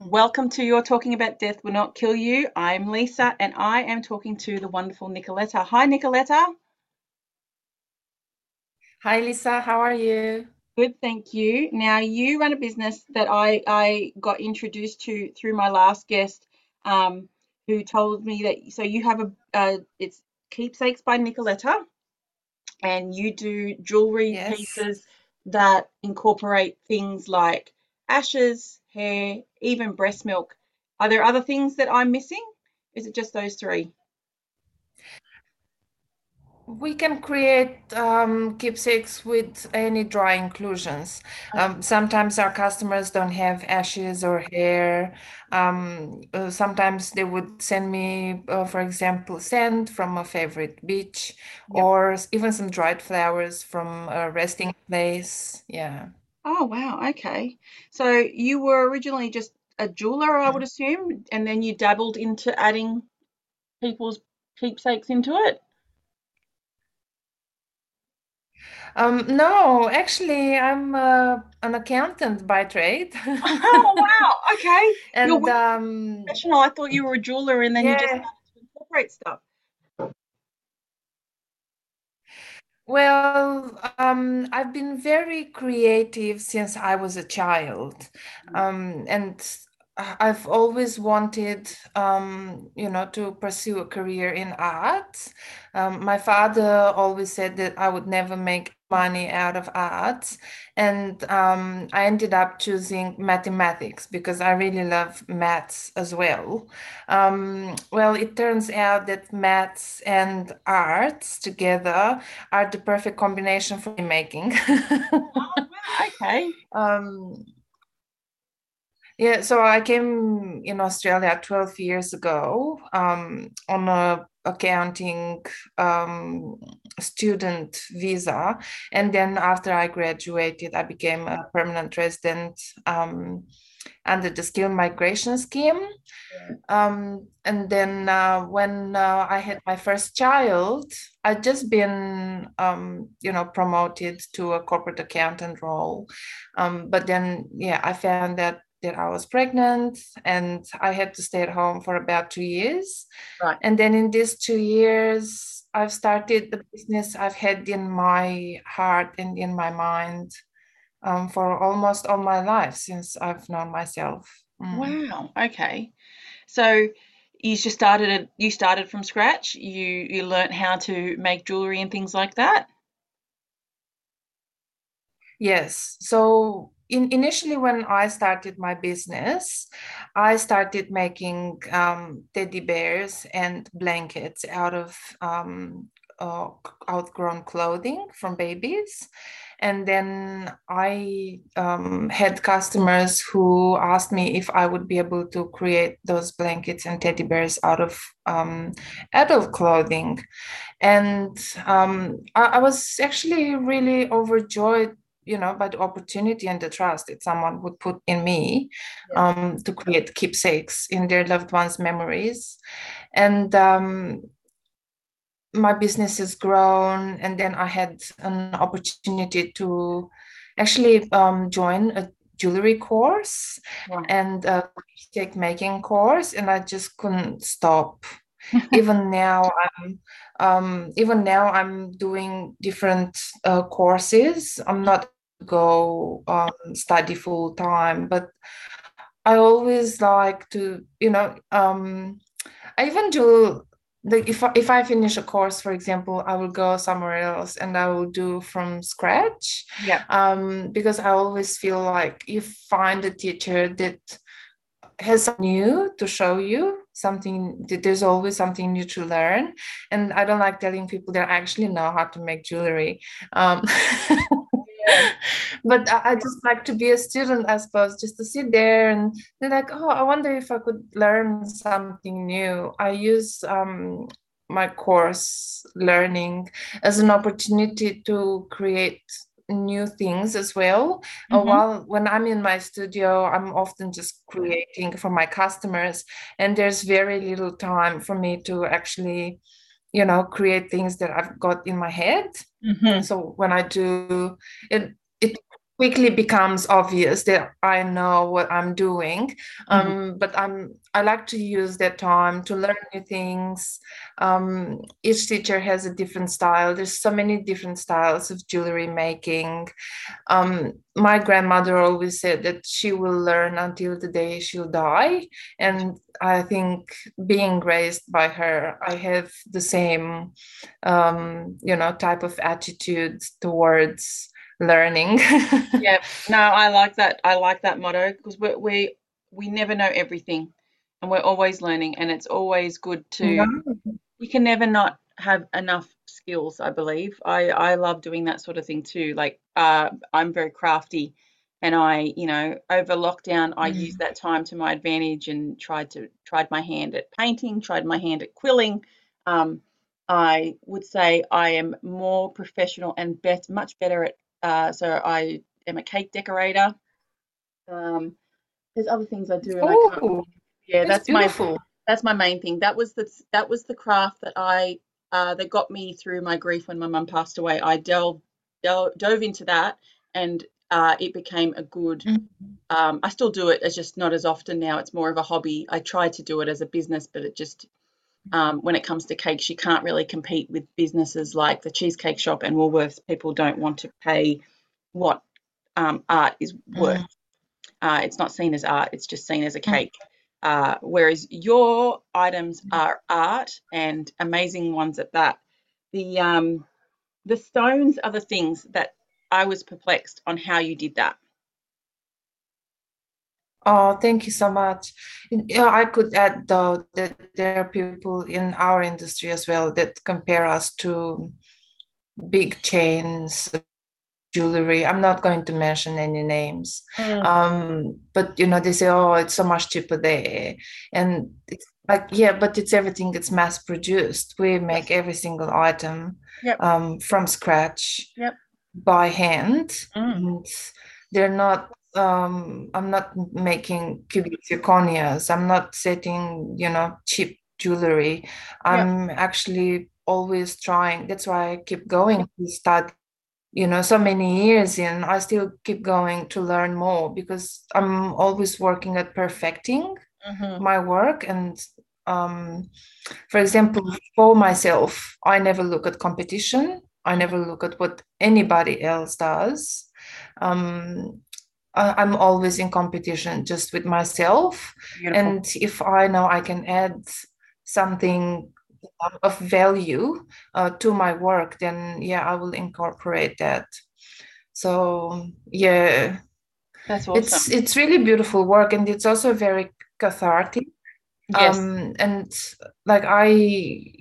Welcome to You're Talking About Death Will Not Kill You. I'm Lisa and I am talking to the wonderful Nicoletta. Hi, Nicoletta. Hi, Lisa. How are you? Good, thank you. Now, you run a business that I, I got introduced to through my last guest, um, who told me that. So, you have a, uh, it's Keepsakes by Nicoletta, and you do jewelry Yes. pieces that incorporate things like ashes, hair, even breast milk. Are there other things that I'm missing? Is it just those three? We can create um, keepsakes with any dry inclusions. Um, sometimes our customers don't have ashes or hair. Um, uh, sometimes they would send me, uh, for example, sand from a favorite beach, Yep. or even some dried flowers from a resting place. Yeah. Oh, wow. Okay. So you were originally just a jeweler, I would assume, and then you dabbled into adding people's keepsakes into it? Um, no, actually, I'm uh, an accountant by trade. Oh, wow. Okay. You're And um, professional. I thought you were a jeweler and then you just incorporate stuff. Well, um, I've been very creative since I was a child. Um, and I've always wanted, um, you know, to pursue a career in art. Um, my father always said that I would never make money out of arts And um, I ended up choosing mathematics because I really love maths as well. Um, well, it turns out that maths and arts together are the perfect combination for making. Oh, wow. Okay. um, yeah, so I came in Australia 12 years ago um, on a accounting um, student visa, and then after I graduated, I became a permanent resident um, under the skilled migration scheme. Um, and then uh, when uh, I had my first child, I'd just been, um, you know, promoted to a corporate accountant role. Um, but then, yeah, I found that that I was pregnant and I had to stay at home for about two years. Right. And then in these two years, I've started the business I've had in my heart and in my mind um, for almost all my life since I've known myself. Mm. Wow. Okay. So you just started it, you started from scratch. You you learnt how to make jewelry and things like that. Yes. So in, initially, when I started my business, I started making um, teddy bears and blankets out of um, uh, outgrown clothing from babies. And then I um, had customers who asked me if I would be able to create those blankets and teddy bears out of um, adult clothing. And um, I, I was actually really overjoyed you know, by the opportunity and the trust that someone would put in me Yeah. um, to create keepsakes in their loved ones' memories. And um, my business has grown, and then I had an opportunity to actually um, join a jewelry course Wow. and a keepsake making course, and I just couldn't stop. Even now, I'm um, even now I'm doing different uh, courses. I'm not go um, study full time, but I always like to, you know, um, I even do like if I, if I finish a course, for example, I will go somewhere else and I will do from scratch, Yeah. um, because I always feel like you find a teacher that has something new to show you something that there's always something new to learn. And i don't like telling people that i actually know how to make jewelry. Um, Yeah. but I, I just like to be a student i suppose just to sit there and they're like oh i wonder if i could learn something new i use um, my course learning as an opportunity to create new things as well. Uh, hmm while when I'm in my studio, I'm often just creating for my customers, and there's very little time for me to actually, you know, create things that I've got in my head. hmm So when I do it quickly becomes obvious that I know what I'm doing. Mm-hmm. Um, mm-hmm. But I'm I like to use that time to learn new things. Um, each teacher has a different style. There's so many different styles of jewelry making. Um, my grandmother always said that she will learn until the day she'll die, and I think being raised by her, I have the same, um, you know, type of attitude towards learning. yeah, no, I like that. I like that motto because we we we never know everything, and we're always learning, and it's always good to. No. You can never not have enough skills. I believe I I love doing that sort of thing too. Like uh, I'm very crafty, and I you know over lockdown I mm. used that time to my advantage and tried to tried my hand at painting, tried my hand at quilling. Um, I would say I am more professional and bet much better at uh, so I am a cake decorator. Um, there's other things I do, and Ooh, I can't. Yeah, that's, that's my that's my main thing. That was the that was the craft that I uh, that got me through my grief when my mum passed away. I delved, delved dove into that, and uh, it became a good. Mm-hmm. Um, I still do it. It's just not as often now. It's more of a hobby. I try to do it as a business, but it just um, when it comes to cakes, you can't really compete with businesses like the Cheesecake Shop and Woolworths. People don't want to pay what um, art is worth. Mm. Uh, it's not seen as art, it's just seen as a mm. cake. Uh, whereas your items mm. are art and amazing ones at that. The um, the stones are the things that I was perplexed on how you did that. Oh, thank you so much. Yeah, I could add though that there are people in our industry as well that compare us to big chains jewelry. I'm not going to mention any names, mm. um, but you know they say, "Oh, it's so much cheaper there," and it's like, yeah, but it's everything that's mass produced. We make every single item yep. um, from scratch yep. by hand. Mm. And they're not um, I'm not making cubic zirconias. I'm not setting, you know, cheap jewelry. I'm yeah. actually always trying. That's why I keep going to start, you know, so many years in. I still keep going to learn more because I'm always working at perfecting mm-hmm. my work. And um, for example, for myself, I never look at competition. I never look at what anybody else does. Um, I'm always in competition just with myself. Beautiful. And if I know I can add something of value uh, to my work, then yeah, I will incorporate that. So yeah, that's awesome. It's it's really beautiful work, and it's also very cathartic. Yes. Um, and like I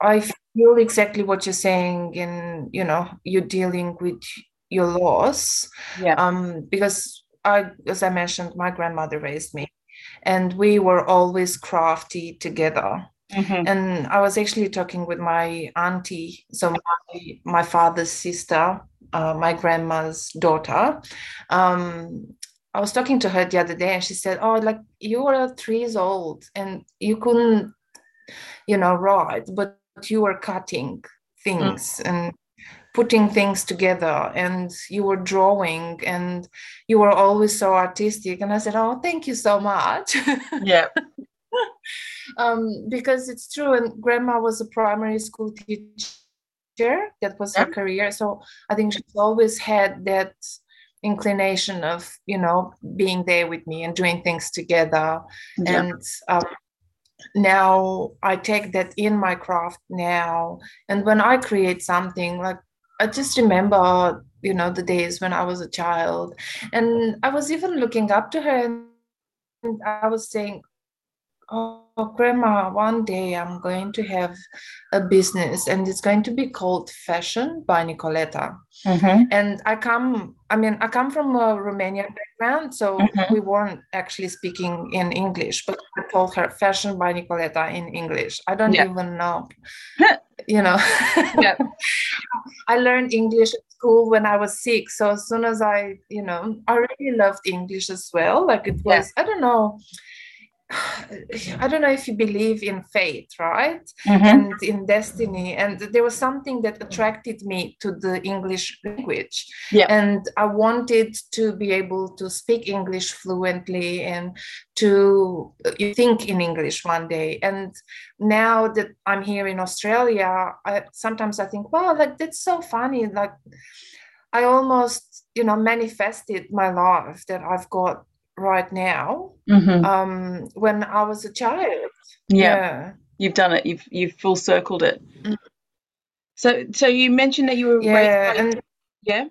I feel exactly what you're saying and you know you're dealing with your loss yeah um because i as i mentioned my grandmother raised me and we were always crafty together mm-hmm. and i was actually talking with my auntie so my, my father's sister uh, my grandma's daughter um, i was talking to her the other day and she said oh like you were three years old and you couldn't you know write but you were cutting things mm. and putting things together and you were drawing and you were always so artistic. And i said oh thank you so much. Yeah. Um, because it's true and grandma was a primary school teacher. That was her career. So i think she's always had that inclination of you know being there with me and doing things together. And um, now i take that in my craft now. And when i create something like I just remember, you know, the days when I was a child. And I was even looking up to her and I was saying, Oh, Grandma, one day I'm going to have a business and it's going to be called Fashion by Nicoleta. Mm-hmm. And I come, I mean, I come from a Romanian background, so mm-hmm. we weren't actually speaking in English, but I told her Fashion by Nicoleta in English. I don't yeah. even know, you know. yeah. I learned English at school when I was six. So as soon as I, you know, I really loved English as well. Like it was, yeah. I don't know I don't know if you believe in fate, right? Mhm. And in destiny. And there was something that attracted me to the English language. Yeah. And I wanted to be able to speak English fluently and to uh, think in English one day. And now that I'm here in Australia, I, sometimes I think, wow, like that's so funny. Like I almost, you know, manifested my life that I've got right now Mhm. um when I was a child. yeah. You've done it. You've you've full circled it. Mm. So so you mentioned that you were Yeah. raised Yeah. by And yeah.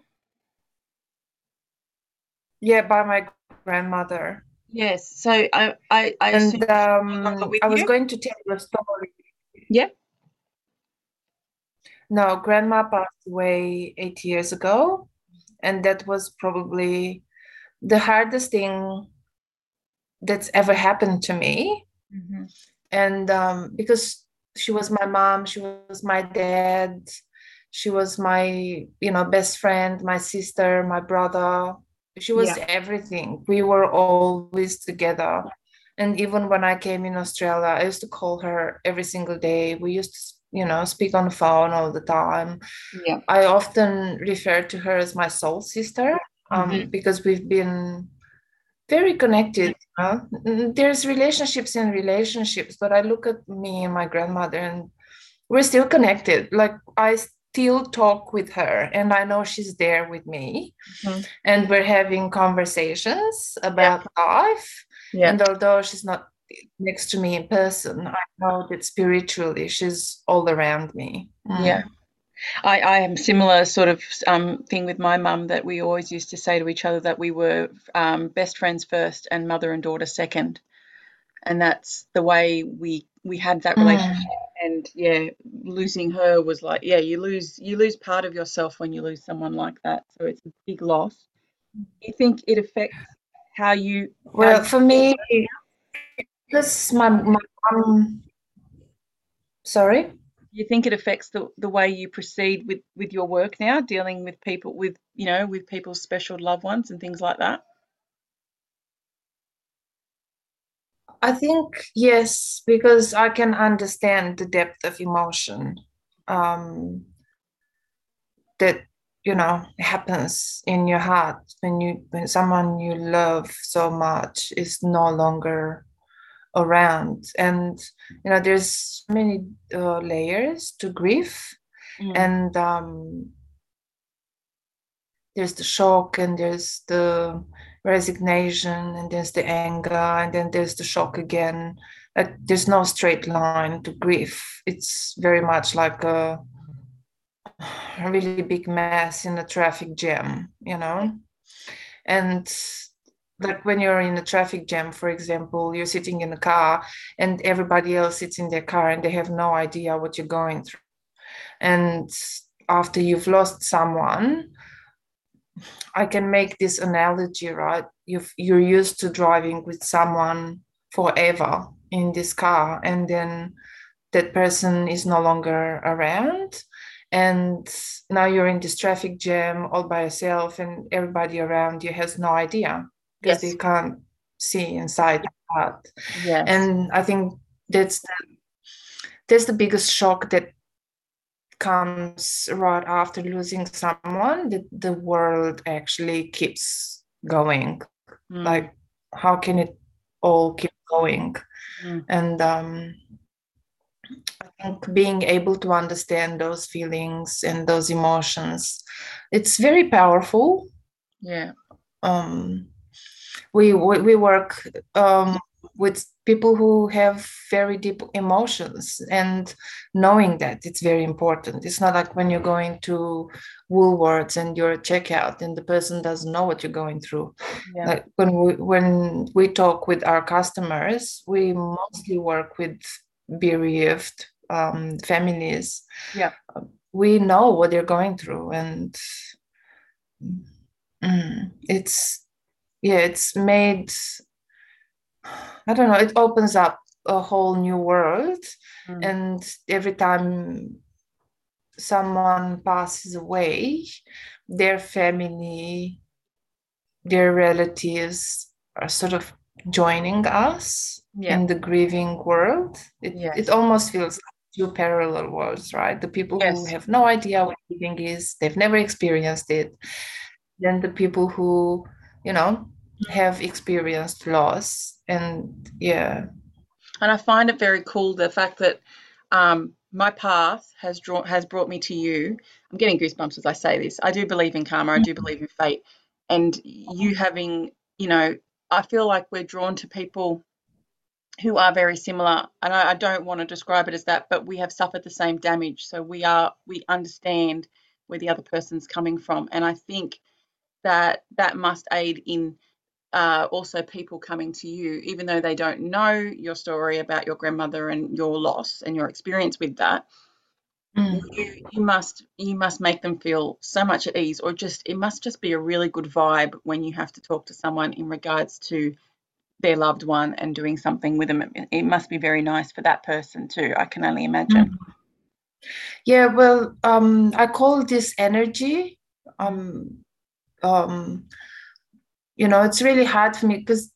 yeah, by my grandmother. Yes. So I I I And um I was you? going to tell you a story. Yeah. No, grandma passed away eight years ago, and that was probably the hardest thing that's ever happened to me. Mhm. And um, because she was my mom, she was my dad, she was my, you know, best friend, my sister, my brother. She was everything. We were always together. And even when I came in Australia, I used to call her every single day. We used to, you know, speak on the phone all the time. Yeah. I often refer to her as my soul sister um, Mhm. because we've been very connected. you know. There's relationships and relationships, but I look at me and my grandmother, and we're still connected. Like I still talk with her, and I know she's there with me, Mhm. and we're having conversations about life. Yeah. And although she's not next to me in person, I know that spiritually she's all around me. Mm. Yeah. I, I am similar sort of um, thing with my mum that we always used to say to each other that we were um, best friends first and mother and daughter second, and that's the way we we had that Mm. relationship. And yeah, losing her was like yeah, you lose you lose part of yourself when you lose someone like that. So it's a big loss. Do you think it affects how you how Well, you for me, because my my mom. Sorry. You think it affects the, the way you proceed with with your work now, dealing with people with you know with people's special loved ones and things like that. I think yes, because I can understand the depth of emotion um, that you know happens in your heart when you when someone you love so much is no longer around, and you know there's many uh, layers to grief, Mm. and um, there's the shock, and there's the resignation, and there's the anger, and then there's the shock again. Like there's no straight line to grief. It's very much like a, a really big mess in a traffic jam, you know? And like when you're in a traffic jam, for example, you're sitting in a car and everybody else sits in their car and they have no idea what you're going through. And after you've lost someone, I can make this analogy, right? You've, you're used to driving with someone forever in this car, and then that person is no longer around. And now you're in this traffic jam all by yourself, and everybody around you has no idea because Yes. they can't see inside the heart. Yes. And I think that's the, that's the biggest shock that comes right after losing someone that the world actually keeps going Mm. like how can it all keep going Mm. and um i think being able to understand those feelings and those emotions it's very powerful yeah. um we we, we work um with people who have very deep emotions and knowing that it's very important it's not like when you're going to woolworths and you're checkout and the person doesn't know what you're going through Yeah. like when we when we talk with our customers we mostly work with bereaved um, families Yeah. we know what they're going through and mm, it's yeah it's made i don't know it opens up a whole new world Mm. and every time someone passes away their family their relatives are sort of joining us Yeah. in the grieving world. It Yes. it almost feels like two parallel worlds, right? The people who have no idea what grieving is, they've never experienced it. Then the people who, you know, Mm. have experienced loss. And yeah. And I find it very cool the fact that um, my path has drawn has brought me to you. I'm getting goosebumps as I say this. I do believe in karma. I do mm. believe in fate, and you mm-hmm. having, you know, I feel like we're drawn to people who are very similar. And I, I don't want to describe it as that, but we have suffered the same damage, so we are we understand where the other person's coming from, and I think that that must aid in uh, also people coming to you, even though they don't know your story about your grandmother and your loss and your experience with that. Mm. You, you must you must make them feel so much at ease, or just it must just be a really good vibe when you have to talk to someone in regards to their loved one and doing something with them. It, must be very nice for that person too. I can only imagine. Mm. Yeah, well, um, I call this energy. Um, um, you know, it's really hard for me because,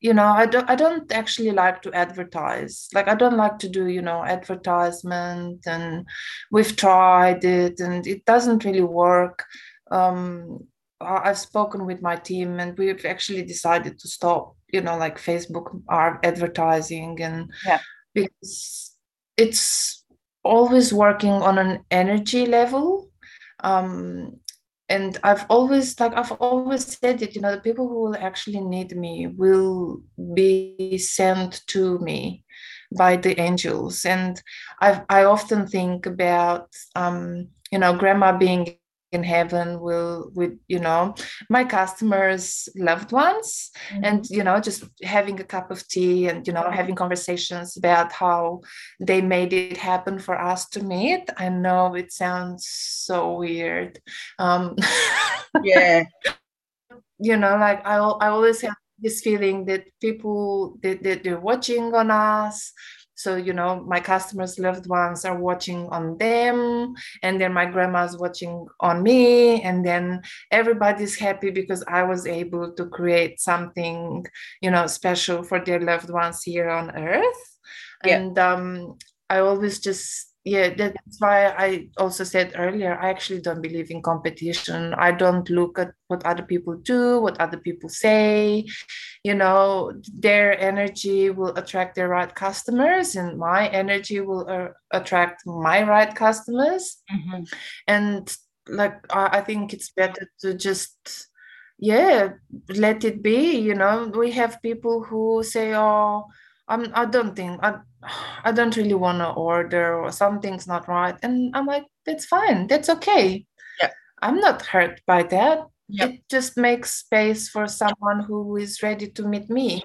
you know, I don't, I don't actually like to advertise. Like, I don't like to do, you know, advertisement, and we've tried it, and it doesn't really work. Um, I've spoken with my team, and we've actually decided to stop, you know, like Facebook our advertising, and Yeah. because it's always working on an energy level. Um, and I've always like I've always said it, you know, the people who will actually need me will be sent to me by the angels. And I I often think about um, you know, grandma being in heaven will with you know my customers loved ones and you know just having a cup of tea and you know having conversations about how they made it happen for us to meet. I know it sounds so weird. Um Yeah, you know like i, I always have this feeling that people that, that they're watching on us so you know my customers loved ones are watching on them and then my grandma's watching on me and then everybody's happy because i was able to create something you know special for their loved ones here on earth Yeah. and um i always just yeah that's why i also said earlier i actually don't believe in competition. I don't look at what other people do what other people say. You know their energy will attract their right customers and my energy will uh, attract my right customers. Mhm. and like I, I think it's better to just yeah let it be you know. We have people who say oh I'm, i don't think i, I don't really want to order or something's not right and i'm like that's fine that's okay Yeah. i'm not hurt by that Yep. it just makes space for someone who is ready to meet me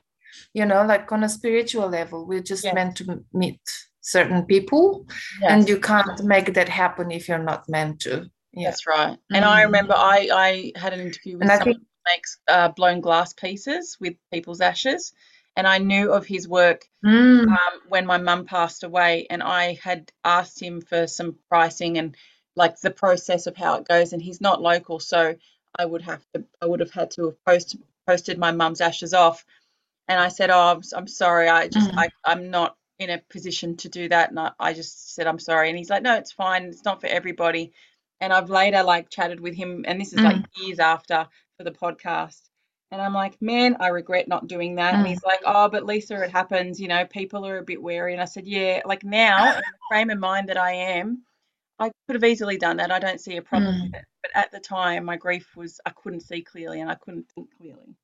you know like on a spiritual level we're just Yes. meant to meet certain people and you can't make that happen if you're not meant to yeah That's right. And I Mm. remember I, I had an interview with and someone think who makes uh, blown glass pieces with people's ashes. And I knew of his work Mm, um, when my mum passed away, and I had asked him for some pricing and like the process of how it goes. And he's not local, so I would have to, I would have had to have post, posted my mum's ashes off. And I said, "Oh, I'm, I'm sorry. I just, Mm. I, I'm not in a position to do that." And I, I just said, "I'm sorry." And he's like, "No, it's fine. It's not for everybody." And I've later like chatted with him, and this is like Mm. years after for the podcast. And I'm like, man, I regret not doing that. And Mm. he's like, oh, but Lisa, it happens. You know, people are a bit wary. And I said, yeah, like now, in the frame of mind that I am, I could have easily done that. I don't see a problem Mm. with it. But at the time, my grief was I couldn't see clearly and I couldn't think clearly.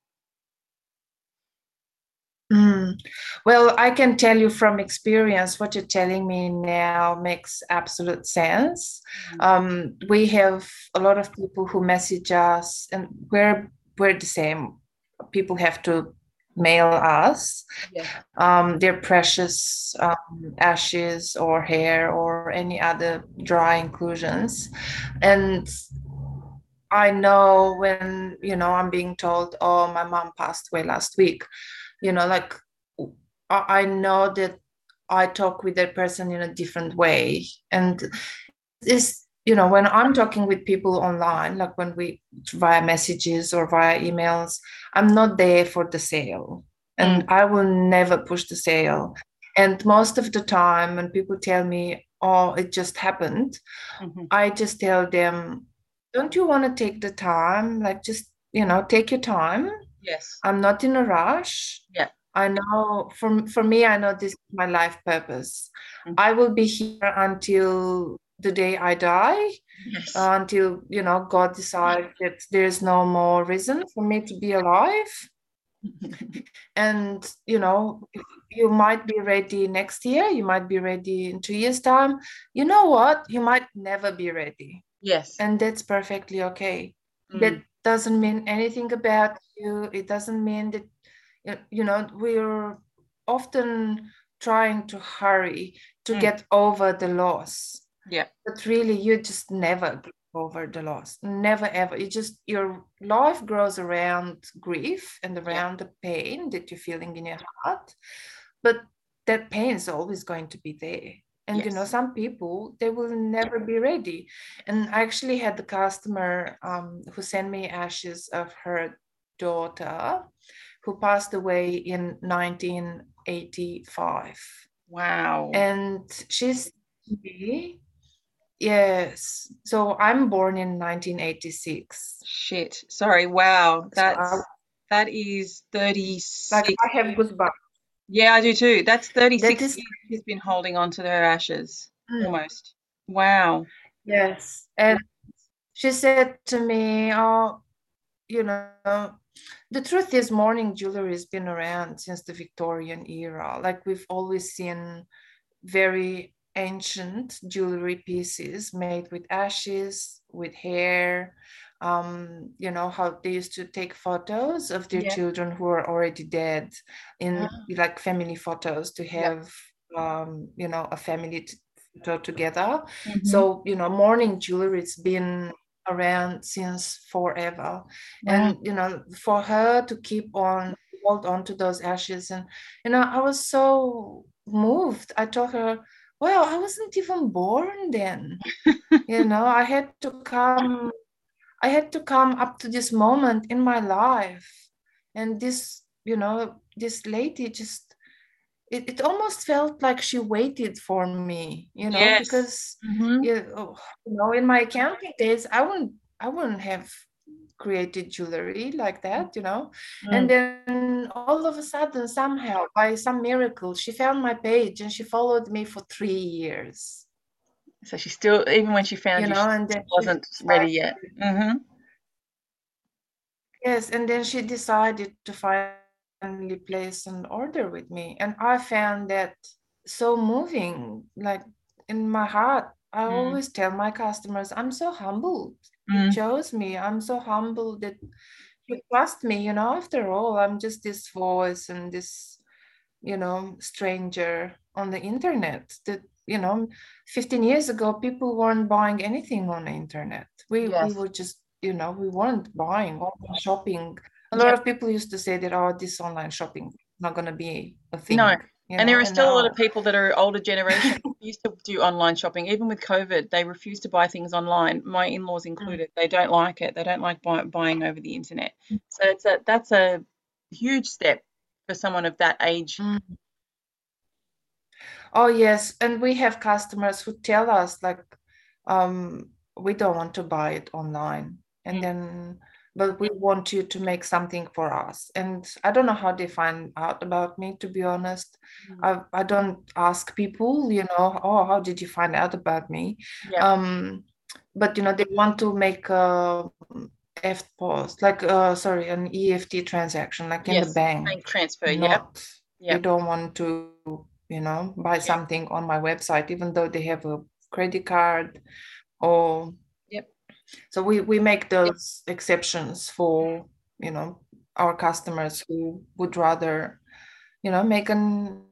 Mm. Well, I can tell you from experience, what you're telling me now makes absolute sense. Mm. Um, we have a lot of people who message us, and we're we're the same. People have to mail us Yeah. um, their precious um, ashes or hair or any other dry inclusions, and I know when you know I'm being told, "Oh, my mom passed away last week." You know, like I I know that I talk with that person in a different way, and this, you know, when I'm talking with people online, like when we via messages or via emails, I'm not there for the sale. and mm. I will never push the sale. And most of the time, when people tell me, "Oh, it just happened," mm-hmm. I just tell them, "Don't you want to take the time? Like, just you know, take your time. Yes, I'm not in a rush. Yeah, I know. For for me, I know this is my life purpose. Mm-hmm. I will be here until the day I die." Yes. Uh, until you know God decides that there's no more reason for me to be alive and you know you might be ready next year you might be ready in two years time you know what you might never be ready yes and that's perfectly okay mm. that doesn't mean anything about you it doesn't mean that you know we're often trying to hurry to mm. get over the loss yeah. But really you just never over the loss. Never ever. You just your life grows around grief and around yeah. the pain that you're feeling in your heart. But that pain is always going to be there. And yes. you know some people they will never be ready. And i actually had the customer um, who sent me ashes of her daughter who passed away in 1985 wow. And she's Yes. So I'm born in 1986. Shit. Sorry. Wow. That's so I, that is 36. Like I have goosebumps. Yeah, I do too. That's 36 that is, years she's been holding on to her ashes. Mm. Almost. Wow. Yes. And she said to me, Oh, you know, the truth is mourning jewelry has been around since the Victorian era. Like we've always seen very ancient jewelry pieces made with ashes, with hair. Um, you know how they used to take photos of their yeah. children who are already dead in uh-huh. like family photos to have yeah. um, you know a family photo together. Mm-hmm. So you know mourning jewelry has been around since forever, and you know for her to keep on hold on to those ashes and you know I was so moved. I told her well, I wasn't even born then. you know, I had to come, I had to come up to this moment in my life. And this, you know, this lady just it, it almost felt like she waited for me, you know, yes. because mm-hmm. you, oh, you know, in my accounting days, I wouldn't I wouldn't have created jewelry like that, you know. Mm. And then all of a sudden, somehow, by some miracle, she found my page and she followed me for three years. So she still, even when she found you, you know, and then wasn't ready yet. Mm-hmm. Yes, and then she decided to finally place an order with me, and I found that so moving. Like in my heart, I mm. always tell my customers, I'm so humbled mm. shows me. I'm so humble that you trust me you know? After all i'm just this voice and this you know stranger on the internet that you know 15 years ago people weren't buying anything on the internet. We, yes. we were just you know we weren't buying online shopping. A lot yep. of people used to say that oh this online shopping not going to be a thing no you know, and there are still a lot of people that are older generation used to do online shopping. Even with COVID, they refuse to buy things online. My in-laws mm. included. They don't like it. They don't like buy, buying over the internet. Mm. So it's a that's a huge step for someone of that age. Mm. Oh yes, and we have customers who tell us like, um, we don't want to buy it online, and mm. then but we want you to make something for us. And I don't know how they find out about me, to be honest. Mm-hmm. I, I don't ask people, you know, oh, how did you find out about me? Yeah. Um, but you know, they want to make a EFTPOS, like uh, sorry, an EFT transaction, like in yes, the bank. Bank transfer, yeah. They don't want to, you know, buy something on my website, even though they have a credit card or so we we make those exceptions for you know our customers who would rather you know make an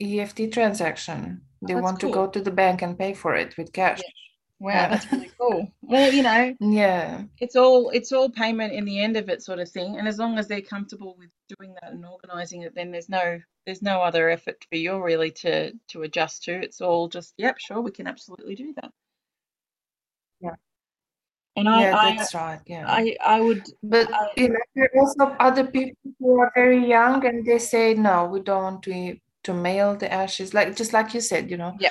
EFT transaction. They that's want cool. to go to the bank and pay for it with cash. Yeah. Wow, yeah. that's really cool. Well, you know, yeah, it's all it's all payment in the end of it, sort of thing. And as long as they're comfortable with doing that and organising it, then there's no there's no other effort for you really to to adjust to. It's all just, yep, sure, we can absolutely do that. And I, yeah, I, that's right. Yeah. I, I would, But I, you know, there are also other people who are very young and they say, no, we don't want to to mail the ashes, like just like you said, you know. Yeah.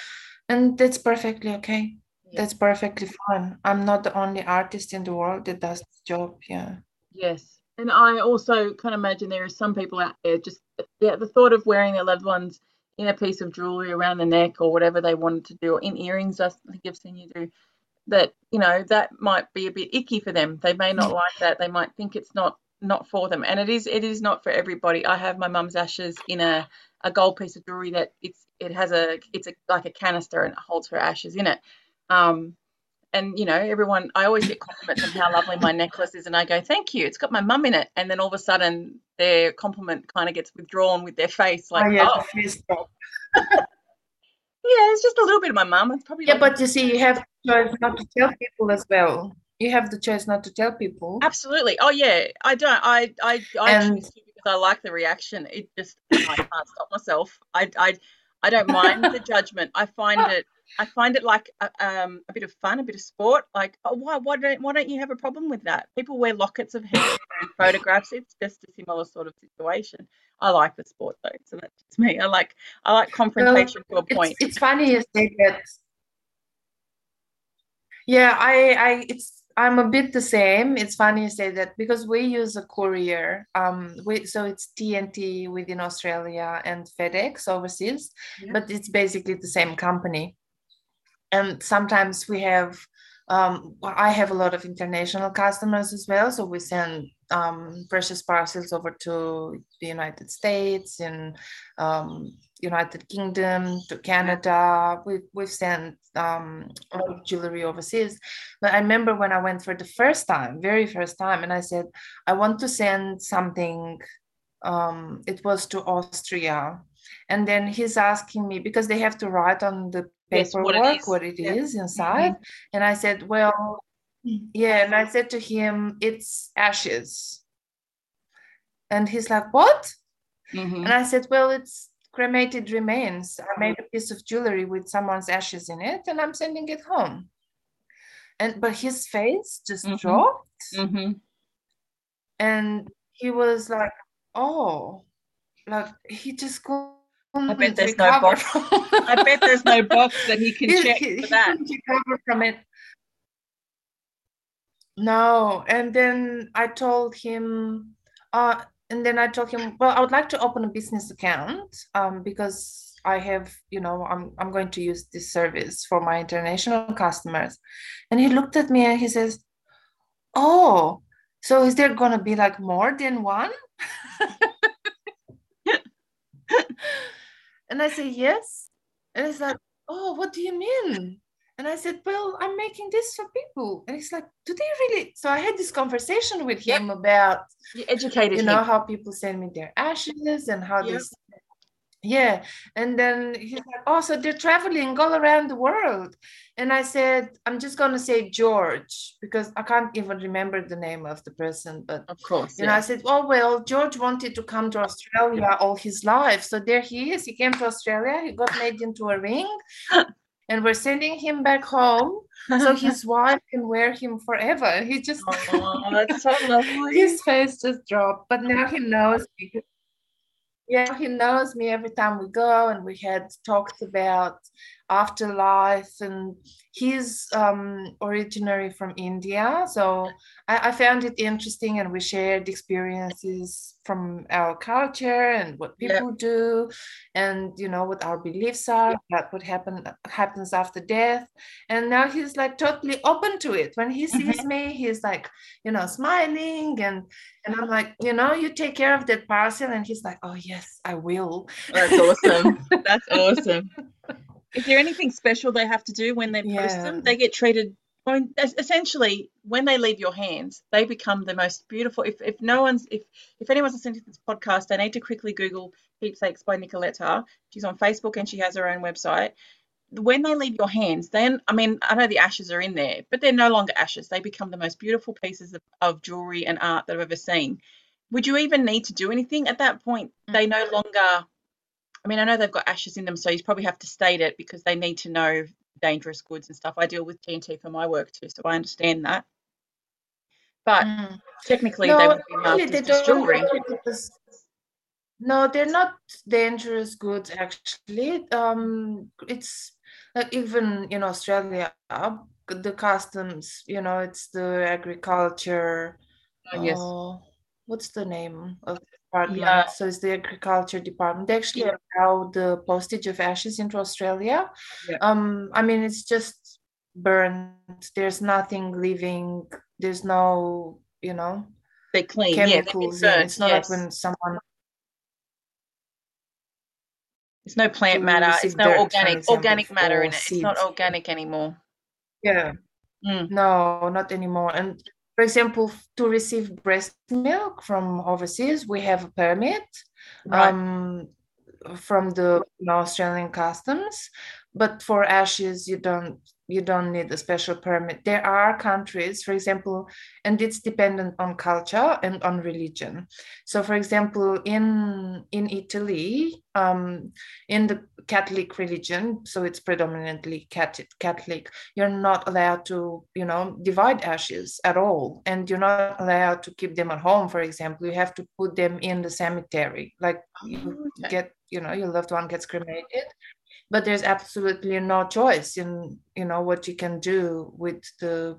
And that's perfectly okay. Yeah. That's perfectly fine. I'm not the only artist in the world that does this job. Yeah. yes. And I also can imagine there are some people out there just, yeah, the thought of wearing their loved ones in a piece of jewelry around the neck or whatever they wanted to do, or in earrings, I think I've seen you do, that, you know, that might be a bit icky for them. They may not like that. They might think it's not not for them. And it is it is not for everybody. I have my mum's ashes in a, a gold piece of jewelry that it's it has a it's a like a canister and it holds her ashes in it. Um and you know, everyone I always get compliments on how lovely my necklace is and I go, Thank you, it's got my mum in it. And then all of a sudden their compliment kind of gets withdrawn with their face like, oh, yeah, oh, the face drop. yeah, it's just a little bit of my mum. It's probably Yeah, like- but you see, you have the choice not to tell people as well. You have the choice not to tell people. Absolutely. Oh yeah. I don't. I I I And- choose to because I like the reaction. It just I can't stop myself. I I I don't mind the judgment. I find it. I find it like a, um, a bit of fun, a bit of sport. Like, oh, why, why don't why don't you have a problem with that? People wear lockets of hair and photographs. It's just a similar sort of situation. I like the sport though, so that's just me. I like I like confrontation to a point. it's funny you say that. Yeah, I, I, it's, I'm a bit the same. It's funny you say that because we use a courier. Um, we so it's TNT within Australia and FedEx overseas, Yeah. but it's basically the same company. And sometimes we have, um, I have a lot of international customers as well, so we send um, precious parcels over to the United States and um, United Kingdom to Canada. We've we've sent um, a lot of jewelry overseas. But I remember when I went for the first time, very first time, and I said, I want to send something. Um, it was to Austria. And then he's asking me because they have to write on the Yes, what it paperwork what it Yeah. is inside. And I said, Well, yeah. And I said to him, It's ashes. And he's like, What? Mhm. And I said, Well, it's cremated remains. I made a piece of jewelry with someone's ashes in it, and I'm sending it home. And but his face just Mhm. dropped, Mhm. and he was like, Oh, like he just couldn't bet there's no recover box. I bet there's no box that he can he, check he- for that. recover from it. No, and then I told him, uh, and then I told him, well, I would like to open a business account, um, because I have, you know, I'm I'm going to use this service for my international customers. And he looked at me and he says, Oh, so is there gonna be like more than one? And I say, Yes. And he's like, Oh, what do you mean? And I said, Well, I'm making this for people. And he's like, Do they really? So I had this conversation with Yep. him about, You educated you know, him. how people send me their ashes and how Yep. yeah. And then he's like, Oh, so they're traveling all around the world. And I said, I'm just going to say George because I can't even remember the name of the person, but Of course. you know, I said, oh, well, George wanted to come to Australia all his life. So there he is. He came to Australia. He got made into a ring. And we're sending him back home so his wife can wear him forever. He just, oh, that's so lovely. his face just dropped. But now he knows me. Yeah, he knows me every time we go, and we had talked about afterlife. And he's um, originally from India, so I, I found it interesting, and we shared experiences from our culture and what people do, and you know what our beliefs are, about what happen happens after death. And now he's like totally open to it. When he sees me, he's like, you know, smiling and and I'm like, you know, you take care of that parcel. And he's like, oh, yes, I will. That's awesome. That's awesome. Is there anything special they have to do when they post them? They get treated. I mean, essentially, when they leave your hands, they become the most beautiful. If, if no one's if if anyone's listening to this podcast, they need to quickly Google "Keepsakes" by Nicoletta. She's on Facebook and she has her own website. When they leave your hands, then I mean, I know the ashes are in there, but they're no longer ashes. They become the most beautiful pieces of, of jewelry and art that I've ever seen. Would you even need to do anything at that point? Mm. They no longer I mean, I know they've got ashes in them, so you probably have to state it because they need to know dangerous goods and stuff. I deal with TNT for my work too, so I understand that. but Mm. technically No, they would be marked they as jewelry. No, they're not dangerous goods actually. Um, it's like even in Australia, the customs, you know, it's the agriculture. Oh, yes. uh, what's the name of the department? Yeah. So it's the agriculture department. They actually Yeah. allow the postage of ashes into Australia. Yeah. Um, I mean, it's just burned. There's nothing living. There's no, you know, They're clean. Yeah, chemicals burnt. It's not yes. like when someone It's no plant matter. It's no dirt, organic example, organic matter in it. It's not organic anymore. Yeah. Mm. No, not anymore. And for example, to receive breast milk from overseas, we have a permit Right. um, from the you know, Australian customs. But for ashes, you don't you don't need a special permit. There are countries, for example, and it's dependent on culture and on religion. So, for example, in in Italy, um, in the Catholic religion, so it's predominantly Catholic you're not allowed to you know divide ashes at all and you're not allowed to keep them at home for example you have to put them in the cemetery like you Oh, okay. get you know your loved one gets cremated but there's absolutely no choice in you know what you can do with the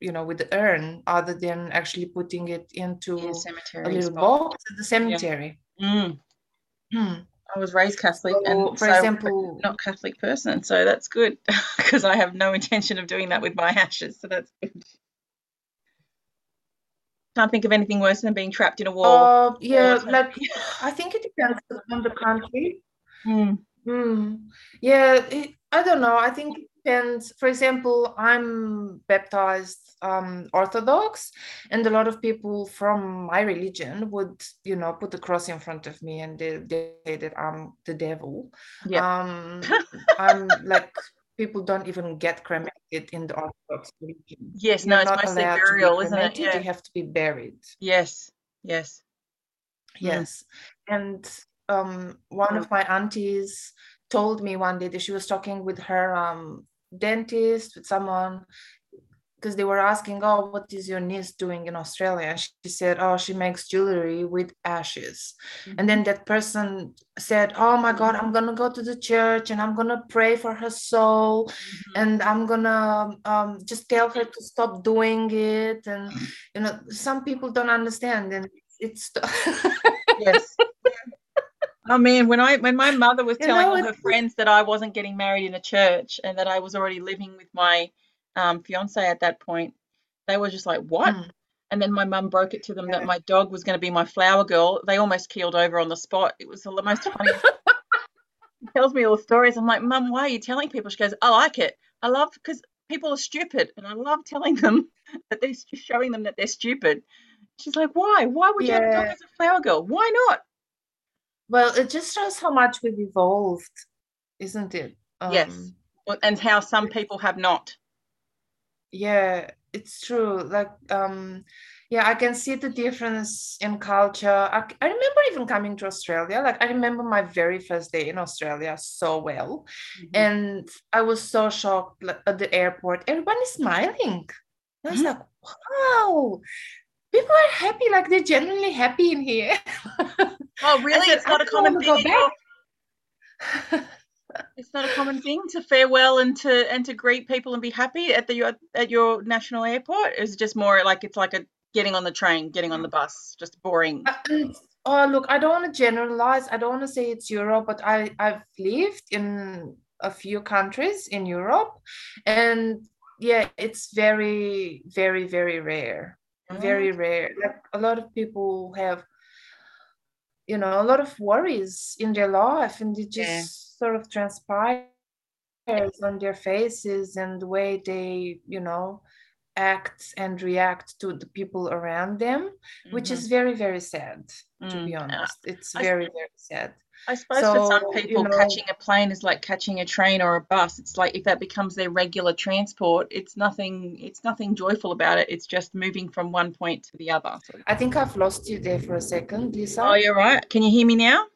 you know with the urn other than actually putting it into In a a cemetery little box at the cemetery Mm. Hmm. I was raised Catholic So, and for so example not Catholic person, so that's good because I have no intention of doing that with my ashes. So that's good. Can't think of anything worse than being trapped in a wall. uh yeah like i think it depends on the country Mm. Mm, yeah, it, I don't know. I think it depends. For example, I'm baptized um, Orthodox, and a lot of people from my religion would, you know, put the cross in front of me and they, they say that I'm the devil. Yep. Um, I'm like people don't even get cremated in the Orthodox religion. Yes, You're no, it's mostly burial, isn't it? Yeah. You have to be buried. Yes. Yes. Mm. Yes. And um, one of my aunties told me one day that she was talking with her um, dentist, with someone, because they were asking, Oh, what is your niece doing in Australia? And she said, Oh, she makes jewelry with ashes. And then that person said, Oh my God, I'm going to go to the church and I'm going to pray for her soul Mhm. and I'm gonna um, just tell her to stop doing it. And you know, some people don't understand, and it's Yes. Oh man, when I when my mother was You telling know, all her friends that I wasn't getting married in a church and that I was already living with my um, fiance at that point, they were just like, "What?" Mm. And then my mum broke it to them that my dog was going to be my flower girl. They almost keeled over on the spot. It was the most funny. she tells me all the stories. I'm like, Mum, why are you telling people? She goes, I like it. I love because people are stupid, and I love telling them that they're showing them that they're stupid. She's like, why? Why would you have a dog as a flower girl? Why not? Well, it just shows how much we've evolved, isn't it? Yes. Um, Well, And how some people have not. yeah, it's true. Like, um, yeah, I can see the difference in culture. I, I remember even coming to Australia. Like, I remember my very first day in Australia so well. Mhm. And I was so shocked like, at the airport. Everyone is smiling. I was Mhm. like, wow, people are happy. Like, they're genuinely happy in here. Oh, really? said, It's not a common thing. It's not a common thing to farewell and to and to greet people and be happy at the your at your national airport. It's just more like it's like a getting on the train, getting on the bus, just boring. Uh, and, oh, look, I don't want to generalize. I don't want to say it's Europe, but I, I've lived in a few countries in Europe. And yeah, it's very, very, very rare. Mm-hmm. Very rare. Like a lot of people have, you know, a lot of worries in their life and it just Yeah. sort of transpires on their faces and the way they, you know, act and react to the people around them which Mhm. is very very sad to Mm. be honest it's I very very sad I suppose for some So, you people, know- catching a plane is like catching a train or a bus. It's like if that becomes their regular transport, it's nothing. It's nothing joyful about it. It's just moving from one point to the other. I think i've lost you there for a second lisa Oh, you're right. Can you hear me now?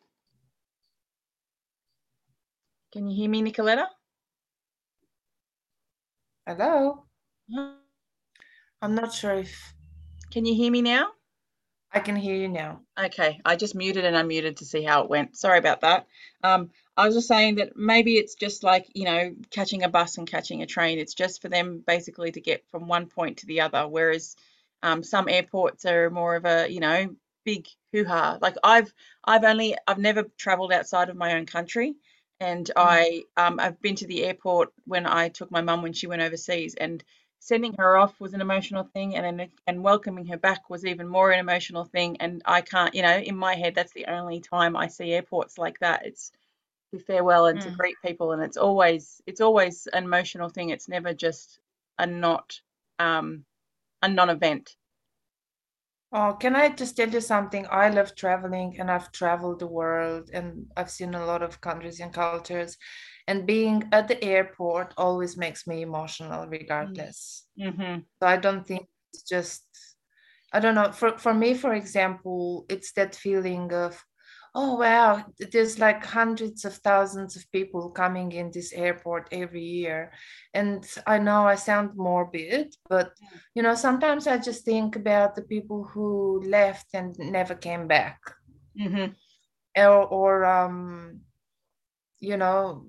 Can you hear me, Nicoletta? hello i'm not sure if Can you hear me now? I can hear you now. Okay, I just muted and unmuted to see how it went. Sorry about that. Um, I was just saying that maybe it's just like, you know, catching a bus and catching a train. It's just for them basically to get from one point to the other, whereas um, some airports are more of a, you know, big hoo-ha. Like I've I've only I've never traveled outside of my own country and Mm. I um, I've been to the airport when I took my mum when she went overseas and sending her off was an emotional thing and then and welcoming her back was even more an emotional thing and I can't you know in my head that's the only time I see airports like that it's to farewell and to Mm. greet people and it's always it's always an emotional thing it's never just a not um a non-event Oh, can I just tell you something? I love traveling and I've traveled the world and I've seen a lot of countries and cultures. And being at the airport always makes me emotional, regardless. mm-hmm. So I don't think it's just, I don't know. For, for me, for example, it's that feeling of, oh, wow, there's like hundreds of thousands of people coming in this airport every year. And I know I sound morbid, but you know, sometimes I just think about the people who left and never came back. Mm-hmm. Or, or um, you know,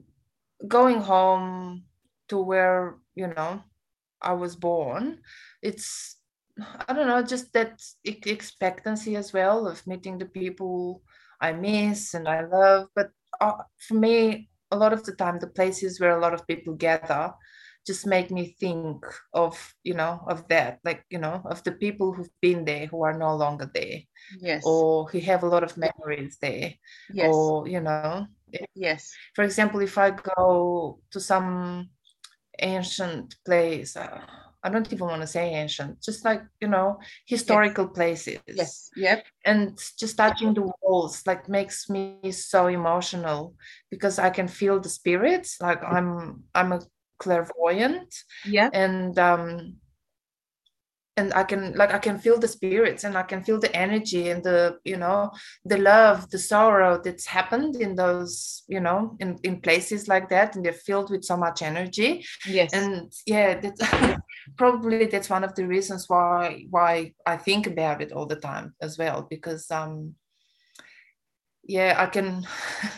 going home to where, you know, I was born. It's I don't know, just that expectancy as well of meeting the people I miss and I love. But uh, for me, a lot of the time, the places where a lot of people gather just make me think of, you know, of that, like, you know, of the people who've been there who are no longer there, yes or who have a lot of memories there, yes or, you know, yes. For example, if I go to some ancient place, uh, I don't even want to say ancient, just like, you know, historical places. yes. Yep. And just touching the walls like makes me so emotional because I can feel the spirits. Like I'm I'm a clairvoyant. Yeah and um and I can like I can feel the spirits and I can feel the energy and the you know the love the sorrow that's happened in those you know in in places like that and they're filled with so much energy. Yes. And yeah that's probably that's one of the reasons why why I think about it all the time as well because um yeah I can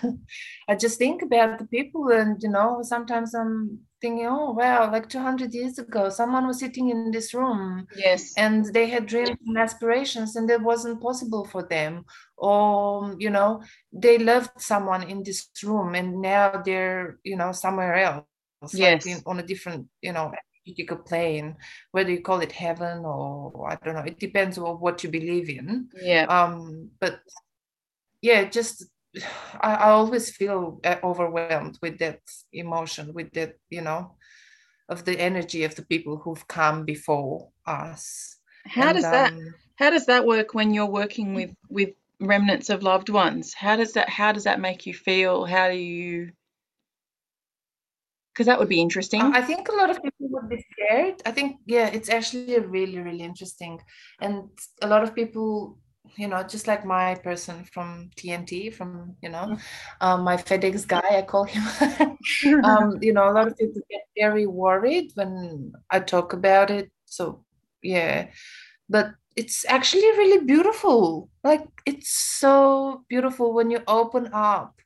I just think about the people and you know sometimes I'm thinking oh wow like 200 years ago someone was sitting in this room yes. and they had dreams and aspirations and it wasn't possible for them. Or you know they loved someone in this room and now they're you know somewhere else Yes. like in, on a different you know energetical plane whether you call it heaven or i don't know it depends on what you believe in. Yeah. Um but yeah just I, I always feel uh, overwhelmed with that emotion with that you know of the energy of the people who've come before us how And, does that um, how does that work when you're working with with remnants of loved ones how does that how does that make you feel how do you because that would be interesting I I think a lot of people would be scared. I think, yeah, it's actually really, really interesting. And a lot of people, you know, just like my person from TNT, from, you know, um, my FedEx guy, I call him. um, you know, a lot of people get very worried when I talk about it. So, yeah, but it's actually really beautiful. Like, it's so beautiful when you open up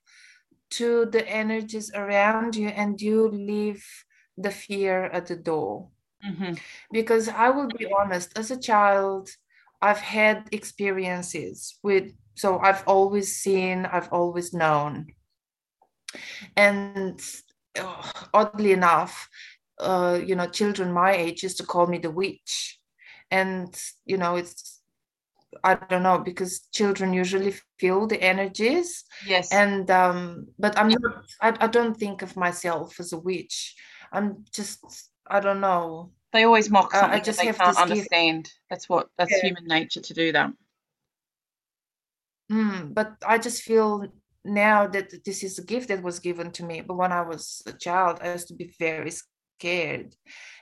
to the energies around you and you leave the fear at the door. Mhm. Because I will be honest, as a child, I've had experiences with, so I've always seen, I've always known. And uh, oddly enough, uh, you know, children my age used to call me the witch. And, you know, it's, I don't know, because children usually feel the energies. Yes. And um but i'm not I, I don't think of myself as a witch. I'm just i don't know they always mock Uh, I just they have can't understand. That's what that's Yeah. human nature to do that. Hmm, but i just feel now that this is a gift that was given to me but when i was a child i used to be very scared.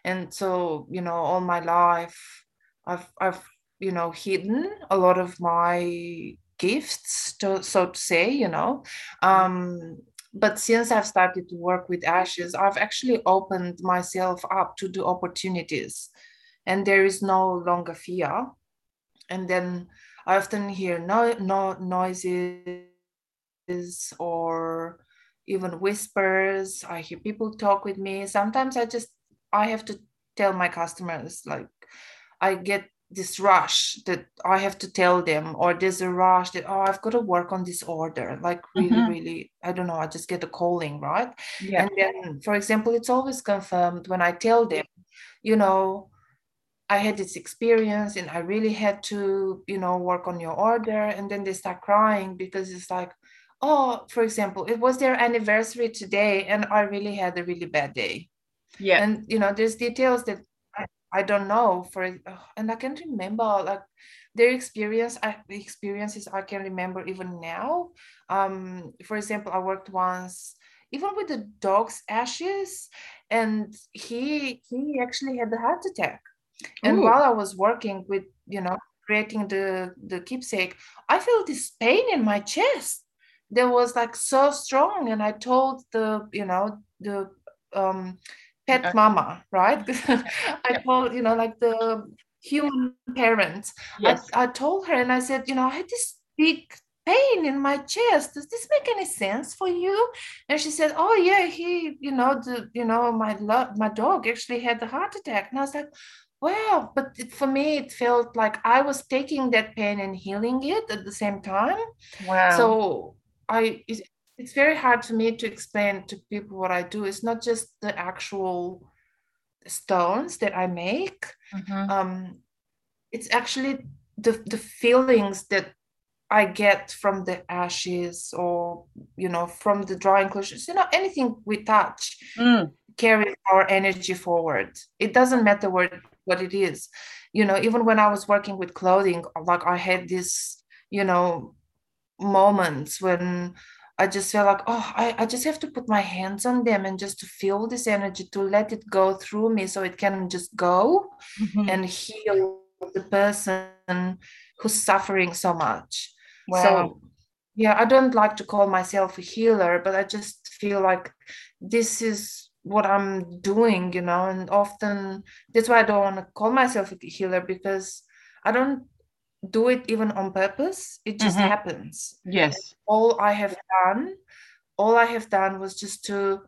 And so you know all my life i've i've you know hidden a lot of my gifts to, so to say you know. Um but since i've started to work with ashes i've actually opened myself up to the opportunities and there is no longer fear and then I often hear no, no noises or even whispers. I hear people talk with me. Sometimes I just I have to tell my customers like I get this rush that I have to tell them, or there's a rush that oh I've got to work on this order. Like really, mm-hmm. really, I don't know. I just get a calling, right? Yeah. And then, for example, it's always confirmed when I tell them, you know, I had this experience and I really had to, you know, work on your order. And then they start crying because it's like, oh, for example, it was their anniversary today and I really had a really bad day. Yeah. And, you know, there's details that I, don't know for, and I can't remember like their experience, I, the experiences I can remember even now. Um, for example, I worked once even with the dog's ashes and he he actually had a heart attack and Ooh. while i was working with you know creating the the keepsake i felt this pain in my chest that was like so strong and i told the you know the um pet mama right? I told you know like the human parent. Yes. I, I told her and i said you know i had this big pain in my chest. Does this make any sense for you? And she said oh yeah he you know the you know my love my dog actually had a heart attack. And i was like well but it, for me it felt like i was taking that pain and healing it at the same time. Wow. So i it's, it's very hard for me to explain to people what i do it's not just the actual stones that i make mm-hmm. um it's actually the the feelings that I get from the ashes or you know from the drying closures, you know, anything we touch mm. carries our energy forward. It doesn't matter what what it is you know even when i was working with clothing like i had this you know moments when i just feel like oh I, I just have to put my hands on them and just to feel this energy to let it go through me so it can just go mm-hmm. and heal the person who's suffering so much wow. so yeah i don't like to call myself a healer but i just feel like this is what I'm doing, you know, and often that's why I don't want to call myself a healer because I don't do it even on purpose. It just mm-hmm. happens. Yes. All I have done, all I have done was just to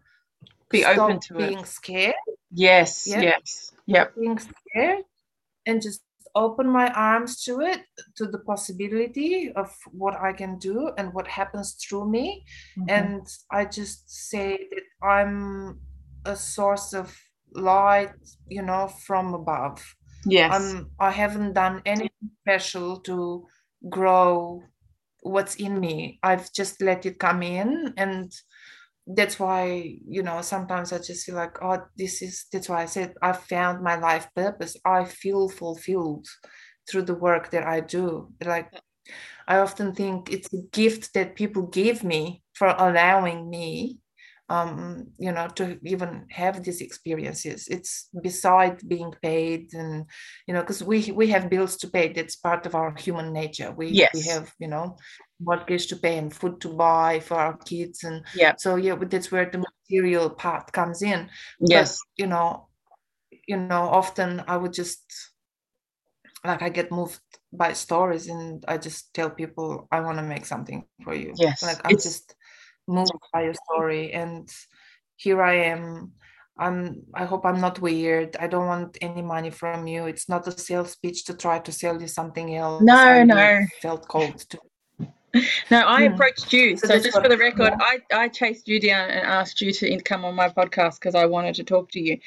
be open to being it. scared. Yes. Yeah? Yes. Yep. Being scared and just open my arms to it, to the possibility of what I can do and what happens through me. Mm-hmm. And I just say that I'm a source of light, you know, from above. Yes. Um, I haven't done anything special to grow what's in me. I've just let it come in and that's why you know sometimes i just feel like oh this is that's why i said i found my life purpose i feel fulfilled through the work that i do like i often think it's a gift that people give me for allowing me um, you know, to even have these experiences. It's beside being paid, and you know, because we we have bills to pay. That's part of our human nature. We yes. we have you know mortgage to pay and food to buy for our kids, and yeah. So yeah, that's where the material part comes in. Yes. But, you know, you know, often I would just like I get moved by stories, and I just tell people I want to make something for you. Yes. Like I'm it's- just moved by your story and here i am. I'm i hope i'm not weird. I don't want any money from you. It's not a sales pitch to try to sell you something else. No I no. felt to no i hmm. approached you. So, so just for the record yeah. i i chased you down and asked you to come on my podcast because i wanted to talk to you.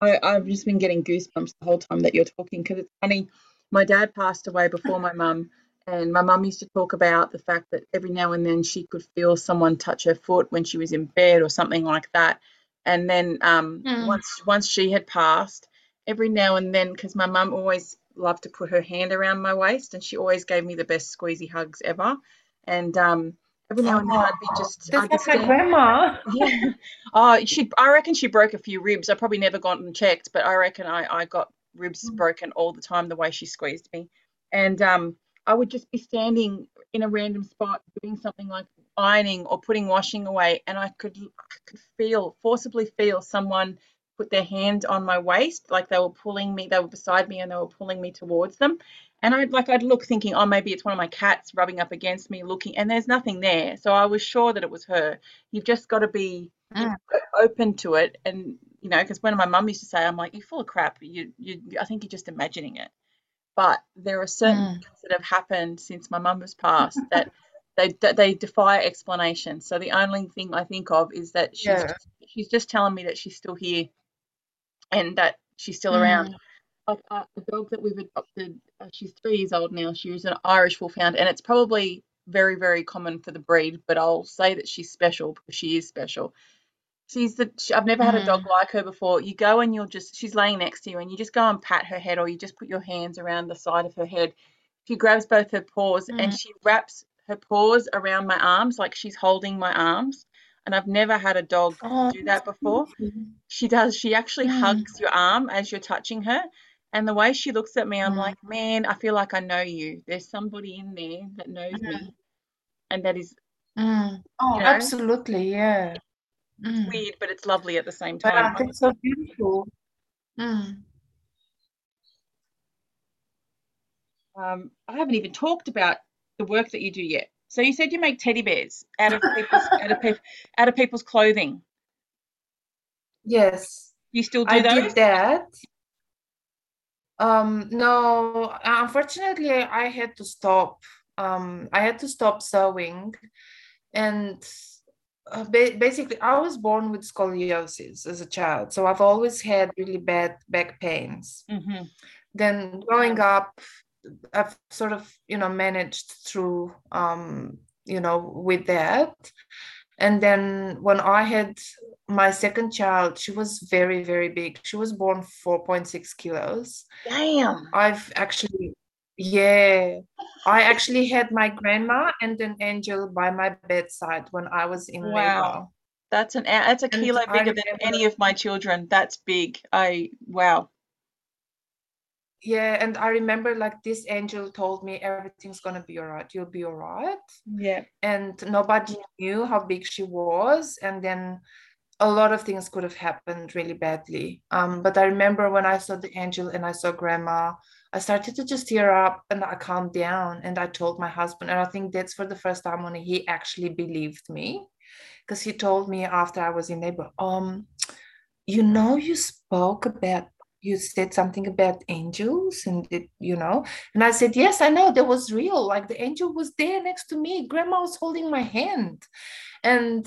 I, i've just been getting goosebumps the whole time that you're talking because it's funny. My dad passed away before my mum and my mum used to talk about the fact that every now and then she could feel someone touch her foot when she was in bed or something like that. And then um, mm. once once she had passed, every now and then, because my mum always loved to put her hand around my waist, and she always gave me the best squeezy hugs ever. And um, every now and then I'd be just That's I'd my grandma. Yeah. Oh, she I reckon she broke a few ribs. I probably never got them checked, but I reckon I, I got ribs mm. broken all the time the way she squeezed me. And um I would just be standing in a random spot doing something like ironing or putting washing away, and I could I could feel forcibly feel someone put their hand on my waist, like they were pulling me. They were beside me and they were pulling me towards them, And I'd like I'd look thinking, oh, maybe it's one of my cats rubbing up against me, looking, and there's nothing there. So I was sure that it was her. You've just got to be Mm. open to it, and you know, because when my mum used to say, I'm like, you're full of crap. You, you, I think you're just imagining it. But there are certain Mm. things that have happened since my mum has passed that they that they defy explanation. So the only thing I think of is that she's Yeah. just, she's just telling me that she's still here and that she's still around. Mm. Like uh, a dog that we've adopted, uh, she's three years old now. She was an Irish Wolfhound, and it's probably very very common for the breed. But I'll say that she's special because she is special. She's the she, I've never had a dog Mm. like her before. You go and you'll just she's laying next to you and you just go and pat her head or you just put your hands around the side of her head. She grabs both her paws and Mm. she wraps her paws around my arms like she's holding my arms. And I've never had a dog Oh, do that before. She does. She actually Mm. hugs your arm as you're touching her. And the way she looks at me, I'm Mm. like, man, I feel like I know you. There's somebody in there that knows Mm. me. And that is, Mm. Oh, you know, absolutely, yeah. Mm. weird, but it's lovely at the same But time. uh, that's so beautiful. Mm. Um, I haven't even talked about the work that you do yet. So you said you make teddy bears out of people's out of people out of people's clothing. Yes, You still do I those? did that. Um, no, unfortunately, I had to stop. Um, I had to stop sewing, and uh, ba basically, I was born with scoliosis as a child, so I've always had really bad back pains. hmm Then growing up, I've sort of, you know, managed through, um, you know, with that. And then when I had my second child, she was very, very big. She was born 4.6 kilos. Damn. I've actually, yeah, I actually had my grandma and an angel by my bedside when I was in labor. Wow. That's an a- that's a And kilo I bigger than any of my children. That's big. I wow. yeah, and I remember like this angel told me everything's gonna be all right. You'll be all right. Yeah. and nobody knew how big she was and then a lot of things could have happened really badly um, but i remember when i saw the angel and i saw grandma i started to just tear up and i calmed down and i told my husband and i think that's for the first time when he actually believed me. Because he told me after i was in labor um you know you spoke about you said something about angels and it, you know? And i said yes i know that was real. Like the angel was there next to me. Grandma was holding my hand. And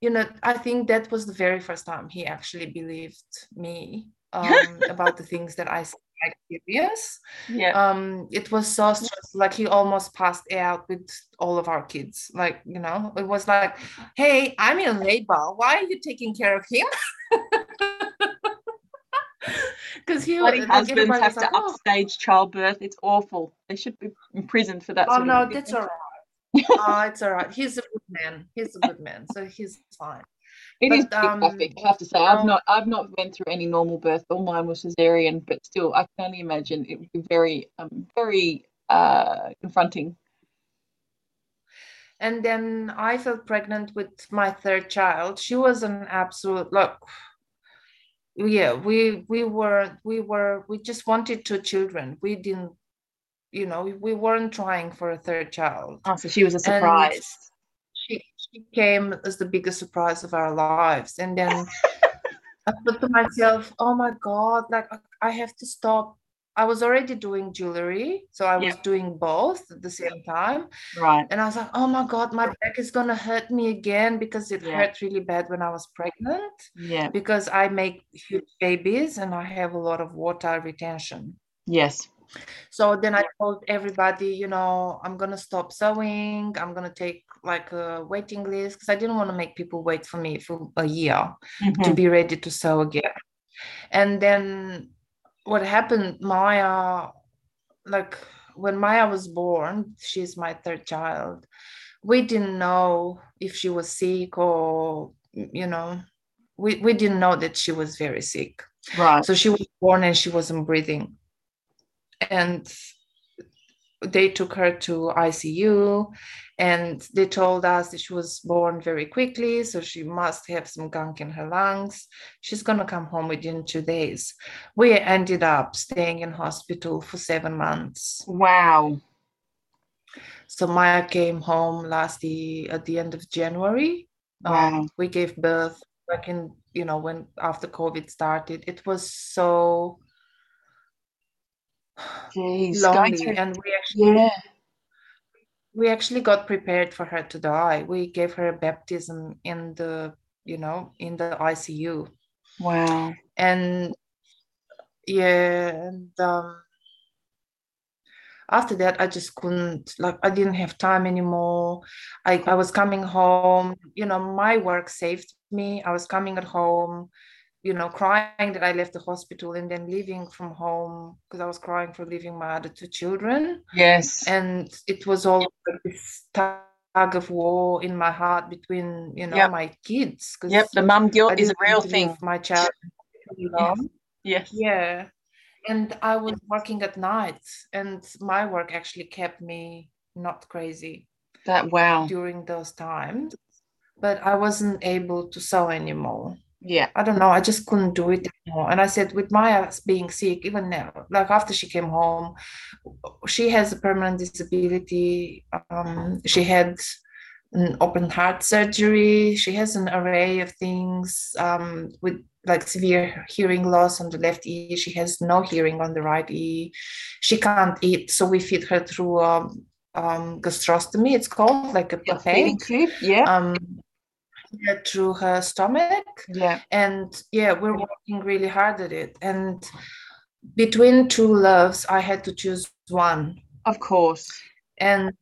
you know i think that was the very first time he actually believed me um, about the things that i said like serious Yeah. um it was so stressful like he almost passed out with all of our kids like you know it was like hey i'm in labor. Why are you taking care of him? Because he Bloody like husbands have to like oh, upstage childbirth. It's awful. They should be imprisoned for that oh no that's all right. Oh it's all right. He's a good man. He's a good man so he's fine It is but pretty um graphic, I have to say. I've um, not I've not went through any normal birth. All mine was cesarean, but still, I can only imagine it would be very um very uh confronting. and then I felt pregnant with my third child. She was an absolute look. Yeah, we we were we were we just wanted two children. We didn't, you know, we weren't trying for a third child. Oh, so she was a surprise. she she came as the biggest surprise of our lives. And then I thought to myself, oh my God, like I- have to stop. I was already doing jewelry, so I was doing both at the same time. Right. And I was like, oh my God, my back is gonna hurt me again because it Yeah. hurt really bad when I was pregnant Yeah. because I make huge babies and I have a lot of water retention. Yes. So then I told everybody, you know, I'm gonna stop sewing. I'm gonna take like a waiting list because I didn't want to make people wait for me for a year to Mhm. be ready to sew again. And then what happened, Maya, like when Maya was born, she's my third child. We didn't know if she was sick or, you know, we, we didn't know that she was very sick. Right. So she was born and she wasn't breathing. And they took her to ICU and they told us that she was born very quickly so she must have some gunk in her lungs. She's going to come home within two days. We ended up staying in hospital for seven months. Wow. So maya came home last the at the end of january. Wow. Um, we gave birth like in you know when after covid started. It was so Jeez, lonely and we actually yeah. we actually got prepared for her to die. We gave her a baptism in the you know in the icu wow. And yeah and um after that i just couldn't like i didn't have time anymore. I, I was coming home you know my work saved me. I was coming at home you know crying that i left the hospital and then leaving from home because i was crying for leaving my other two children yes and it was all like this tug of war in my heart between you know yep. my kids yep the mum guilt is a real thing my child yes. yes yeah and I was working at night, and my work actually kept me not crazy. That wow. During those times, but I wasn't able to sew anymore. Yeah. I don't know. I just couldn't do it anymore. And I said, with Maya being sick, even now, like after she came home, she has a permanent disability. Um, she had an open heart surgery. She has an array of things um, with like severe hearing loss on the left ear. She has no hearing on the right ear. She can't eat, so we feed her through a um, um, gastrostomy. It's called like a, yeah, feeding tube. Yeah. Yeah, through her stomach. Yeah. And yeah, we're working really hard at it. And between two loves, I had to choose one. Of course. And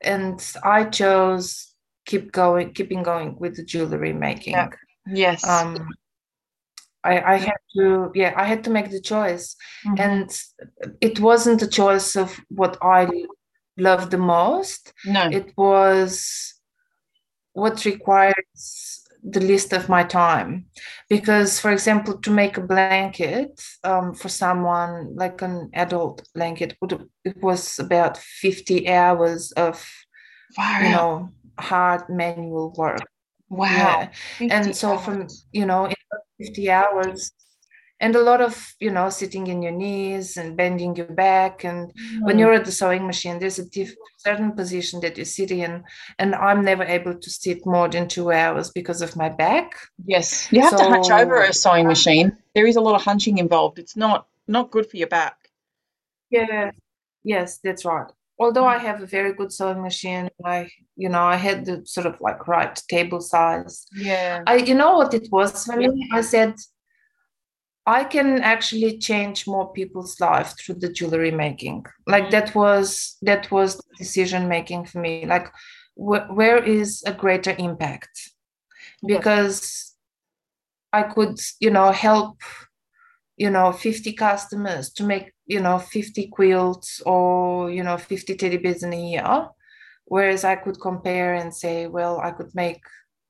and I chose keep going, keeping going with the jewelry making. Yeah. Yes. Um, I, I had to yeah i had to make the choice mm-hmm. and it wasn't a choice of what i loved the most no it was what requires the least of my time because for example to make a blanket um, for someone like an adult blanket it was about 50 hours of wow. you know hard manual work wow yeah. and so from you know in 50 hours and a lot of you know sitting in your knees and bending your back. And mm. when you're at the sewing machine there's a diff- certain position that you sit in. And i'm never able to sit more than two hours because of my back. Yes. You have so, to hunch over a sewing machine. There is a lot of hunching involved. It's not not good for your back. Yeah yes that's right. Although i have a very good sewing machine i you know i had the sort of like right table size. Yeah. I you know what it was for me? I said i can actually change more people's life through the jewelry making. Like mm-hmm. that was that was decision making for me. Like wh- where is a greater impact? Because i could you know help you know 50 customers to make you know 50 quilts or you know 50 teddy bears in a year. Whereas i could compare and say well i could make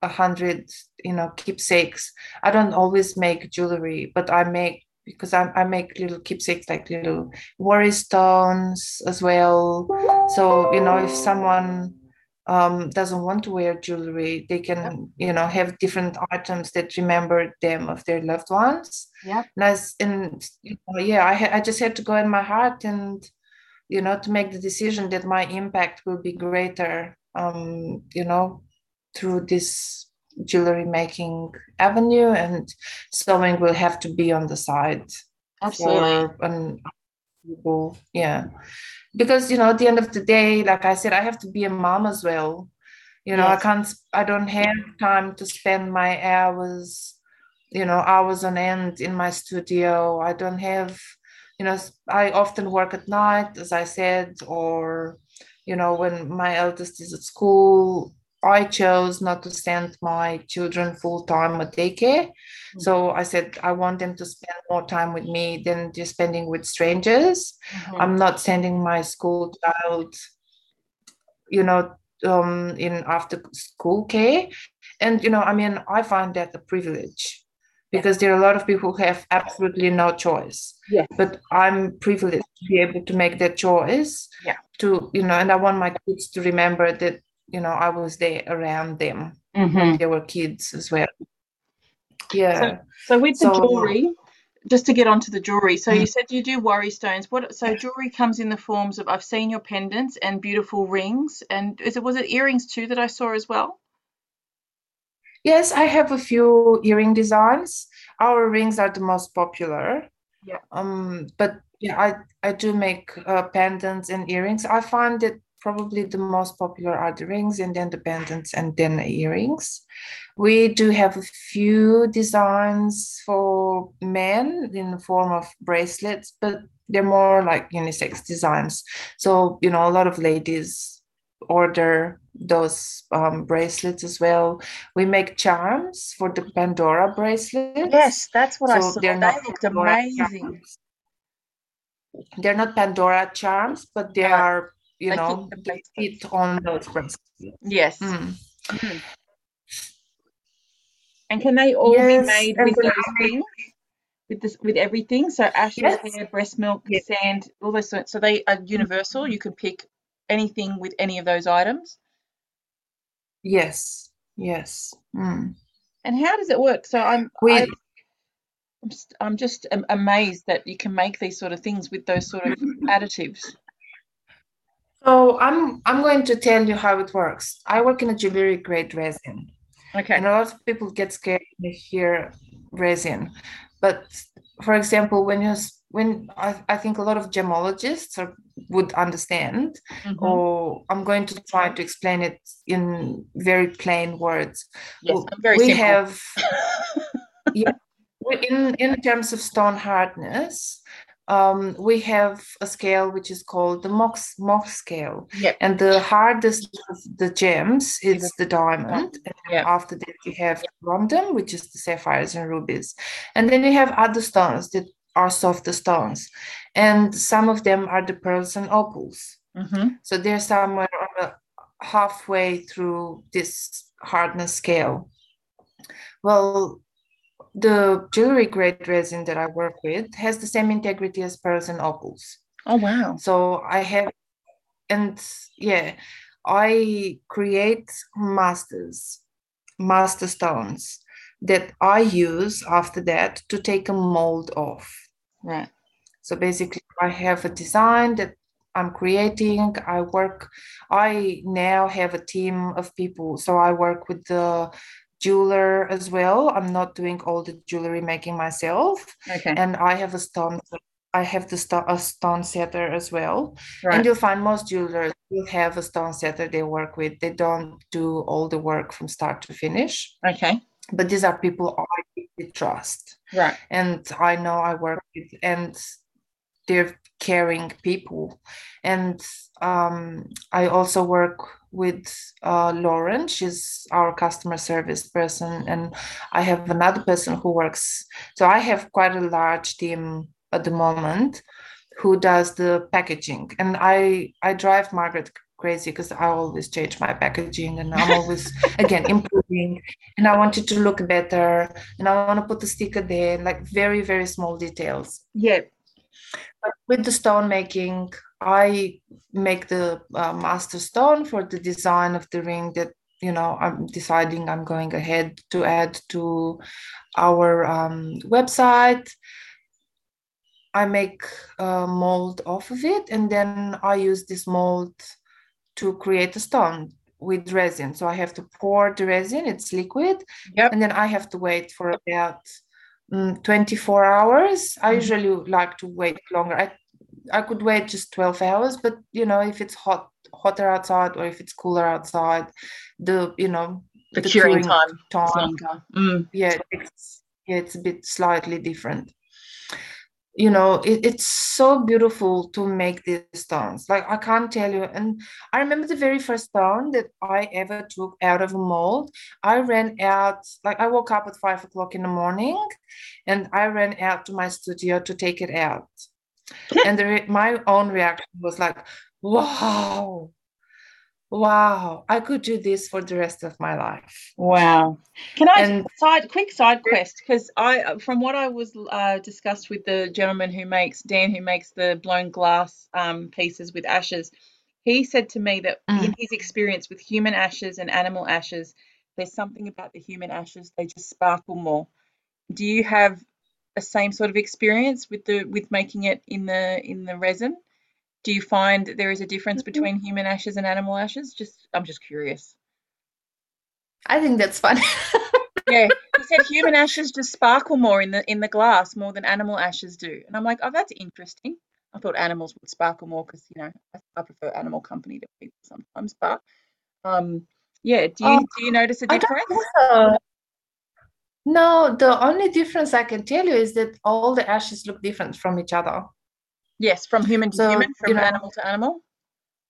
a hundred you know keepsakes i don't always make jewelry but i make because I, I make little keepsakes like little worry stones as well so you know if someone um, doesn't want to wear jewelry, they can, you know, have different items that remember them of their loved ones. Yeah. And, as, and you know, yeah, I, ha- I just had to go in my heart and, you know, to make the decision that my impact will be greater, um, you know, through this jewelry making avenue and sewing will have to be on the side. Absolutely. For an, yeah because you know at the end of the day like i said i have to be a mom as well you know yes. i can't i don't have time to spend my hours you know hours on end in my studio i don't have you know i often work at night as i said or you know when my eldest is at school I chose not to send my children full time at daycare. Mm-hmm. So I said I want them to spend more time with me than just spending with strangers. Mm-hmm. I'm not sending my school child, you know, um, in after school care. And you know, I mean, I find that a privilege because there are a lot of people who have absolutely no choice. Yes. But I'm privileged to be able to make that choice. Yeah. To, you know, and I want my kids to remember that, you know, I was there around them. Mhm. They were kids as well. Yeah. So with the So- jewelry, just to get onto the jewelry. So you Mm. said you do worry stones. What? So jewelry comes in the forms of I've seen your pendants and beautiful rings, and is it was it earrings too that I saw as well? Yes, I have a few earring designs. Our rings are the most popular. Yeah. Um, but yeah, I I do make uh, pendants and earrings. I find that probably the most popular are the rings and then the pendants and then the earrings. We do have a few designs for men in the form of bracelets, but they're more like unisex designs. So, you know, a lot of ladies order those um, bracelets as well. We make charms for the Pandora bracelets. Yes, that's So they're not looked Pandora charms. They're not Pandora charms, but they are, you fit know, the they on those bracelets. Yes. Mm. Mhm. And can they all Yes, be made with those I things? With this, with everything. So ashes, Yes. hair, breast milk, Yes. sand, all those. sorts- So they are universal. You can pick anything with any of those items. Yes, yes. Mm. And how does it work? So I'm I, st- I'm just amazed that you can make these sort of things with those sort of additives. So I'm I'm going to tell you how it works. I work in a jewelry grade resin. Okay. And a lot of people get scared when they hear resin. But for example, when you when I, I think a lot of gemologists are, would understand, Mhm. or I'm going to try to explain it in very plain words. Yes, W- I'm very we simple. have yeah, in in terms of stone hardness, um, we have a scale which is called the Mox Mox scale. Yep. And the hardest of the gems is the diamond. And Yep. after that, you have rhombium, which is the sapphires and rubies. And then you have other stones that are softer stones. And some of them are the pearls and opals. hmm So they're somewhere on the halfway through this hardness scale. Well, the jewelry grade resin that I work with has the same integrity as pearls and opals. Oh wow. So I have, and yeah, I create masters, master stones that I use after that to take a mold off. Right. So basically, I have a design that I'm creating. I work, I now have a team of people. So I work with the jeweler as well. I'm not doing all the jewelry making myself. Okay. And I have a stone, I have the sto- a stone setter as well. Right. And you'll find most jewelers will have a stone setter they work with. They don't do all the work from start to finish. Okay. But these are people I trust Right. and I know I work with, and they're caring people. And um, I also work with uh, Lauren. She's our customer service person, and I have another person who works. So I have quite a large team at the moment who does the packaging, and I I drive Margaret crazy because I always change my packaging and I'm always again improving and I want it to look better and I want to put the sticker there like very very small details Yeah. but with the stone making I make the uh, master stone for the design of the ring that you know I'm deciding I'm going ahead to add to our um, website I make a mold off of it and then I use this mold to create a stone with resin. So I have to pour the resin, it's liquid, Yep. and then I have to wait for about mm, 24 hours. I Mhm. usually like to wait longer. I, I could wait just 12 hours, but you know, if it's hot, hotter outside or if it's cooler outside, the you know The, curing, time time longer. Mm. yeah it's yeah it's a bit slightly different you know it, it's so beautiful to make these stones like i can't tell you and i remember the very first stone that i ever took out of a mold i ran out like i woke up at five o'clock in the morning and i ran out to my studio to take it out and the re- my own reaction was like wow wow, I could do this for the rest of my life. Wow. Can I And- side quick side quest because I from what I was uh, discussed with the gentleman who makes Dan who makes the blown glass um, pieces with ashes, he said to me that Mm. in his experience with human ashes and animal ashes, there's something about the human ashes they just sparkle more. Do you have a same sort of experience with the with making it in the in the resin? Do you find that there is a difference Mhm. between human ashes and animal ashes? Just I'm just curious. I think that's funny. Yeah, he said human ashes just sparkle more in the in the glass more than animal ashes do, and I'm like, oh, that's interesting. I thought animals would sparkle more because you know I, I prefer animal company to people sometimes, but um, yeah. Do you Oh, do you notice a difference? No, the only difference I can tell you is that all the ashes look different from each other. Yes, from human to So, human, you from know- animal to animal.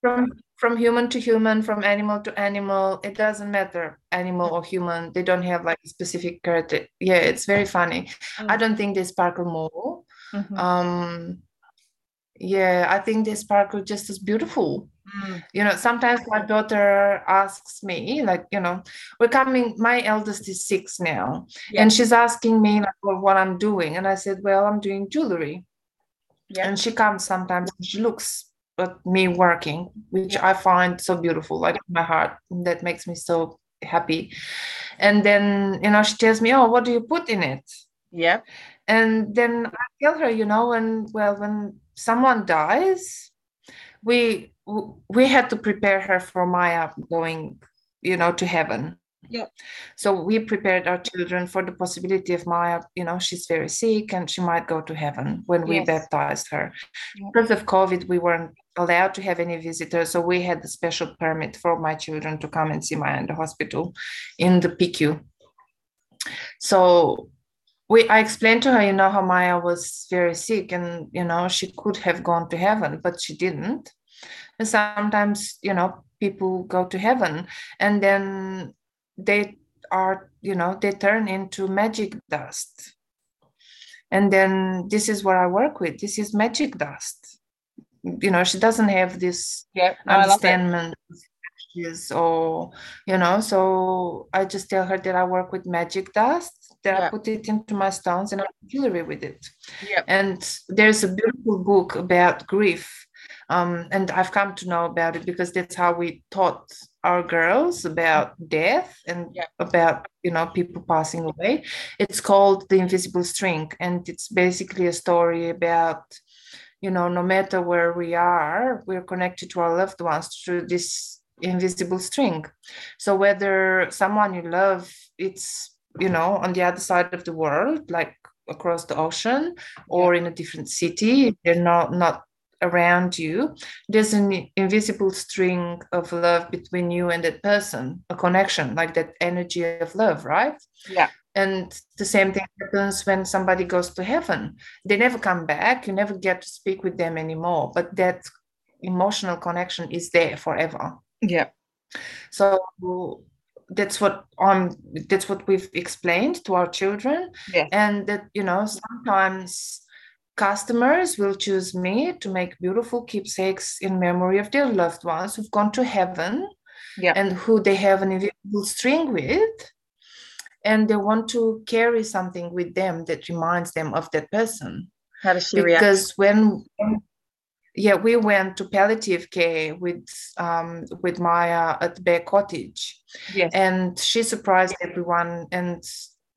From from human to human, from animal to animal, it doesn't matter, animal or human. They don't have like a specific character. Yeah, it's very funny. I Mm. don't think they sparkle more. Mhm. Um, yeah, I think they sparkle just as beautiful. Mm. You know, sometimes my daughter asks me, like, you know, we're coming, my eldest is six now, Yeah. and she's asking me like what, what I'm doing. And I said, Well, I'm doing jewelry. Yeah. And she comes sometimes and she looks at me working, which Yeah. I find so beautiful, like in my heart. That makes me so happy. And then, you know, she tells me, Oh, what do you put in it? Yeah. And then I tell her, you know, when well, when someone dies, we we had to prepare her for Maya going, you know, to heaven. Yeah. So we prepared our children for the possibility of Maya, you know, she's very sick and she might go to heaven when we Yes. baptized her. Because of COVID, we weren't allowed to have any visitors, so we had a special permit for my children to come and see Maya in the hospital in the PICU. So we I explained to her, you know, how Maya was very sick and you know she could have gone to heaven, but she didn't. And sometimes, you know, people go to heaven and then they are, you know, they turn into magic dust. And then this is what I work with. This is magic dust. You know, she doesn't have this Yeah. No, I love it. understanding or you know so i just tell her that i work with magic dust that Yeah. i put it into my stones and i do jewelry with it Yeah. and there's a beautiful book about grief um, and i've come to know about it because that's how we taught our girls about death and Yeah. about you know people passing away. It's called the invisible string and it's basically a story about you know no matter where we are we're connected to our loved ones through this invisible string. So whether someone you love it's you know on the other side of the world like across the ocean or in a different city they're not not around you there's an invisible string of love between you and that person a connection like that energy of love right Yeah. and the same thing happens when somebody goes to heaven they never come back you never get to speak with them anymore but that emotional connection is there forever Yeah. so that's what um that's what we've explained to our children Yes. and that you know sometimes customers will choose me to make beautiful keepsakes in memory of their loved ones who've gone to heaven Yeah. and who they have an invisible string with and they want to carry something with them that reminds them of that person How does she react? because when yeah we went to palliative care with um with maya at bear cottage Yes. and she surprised everyone and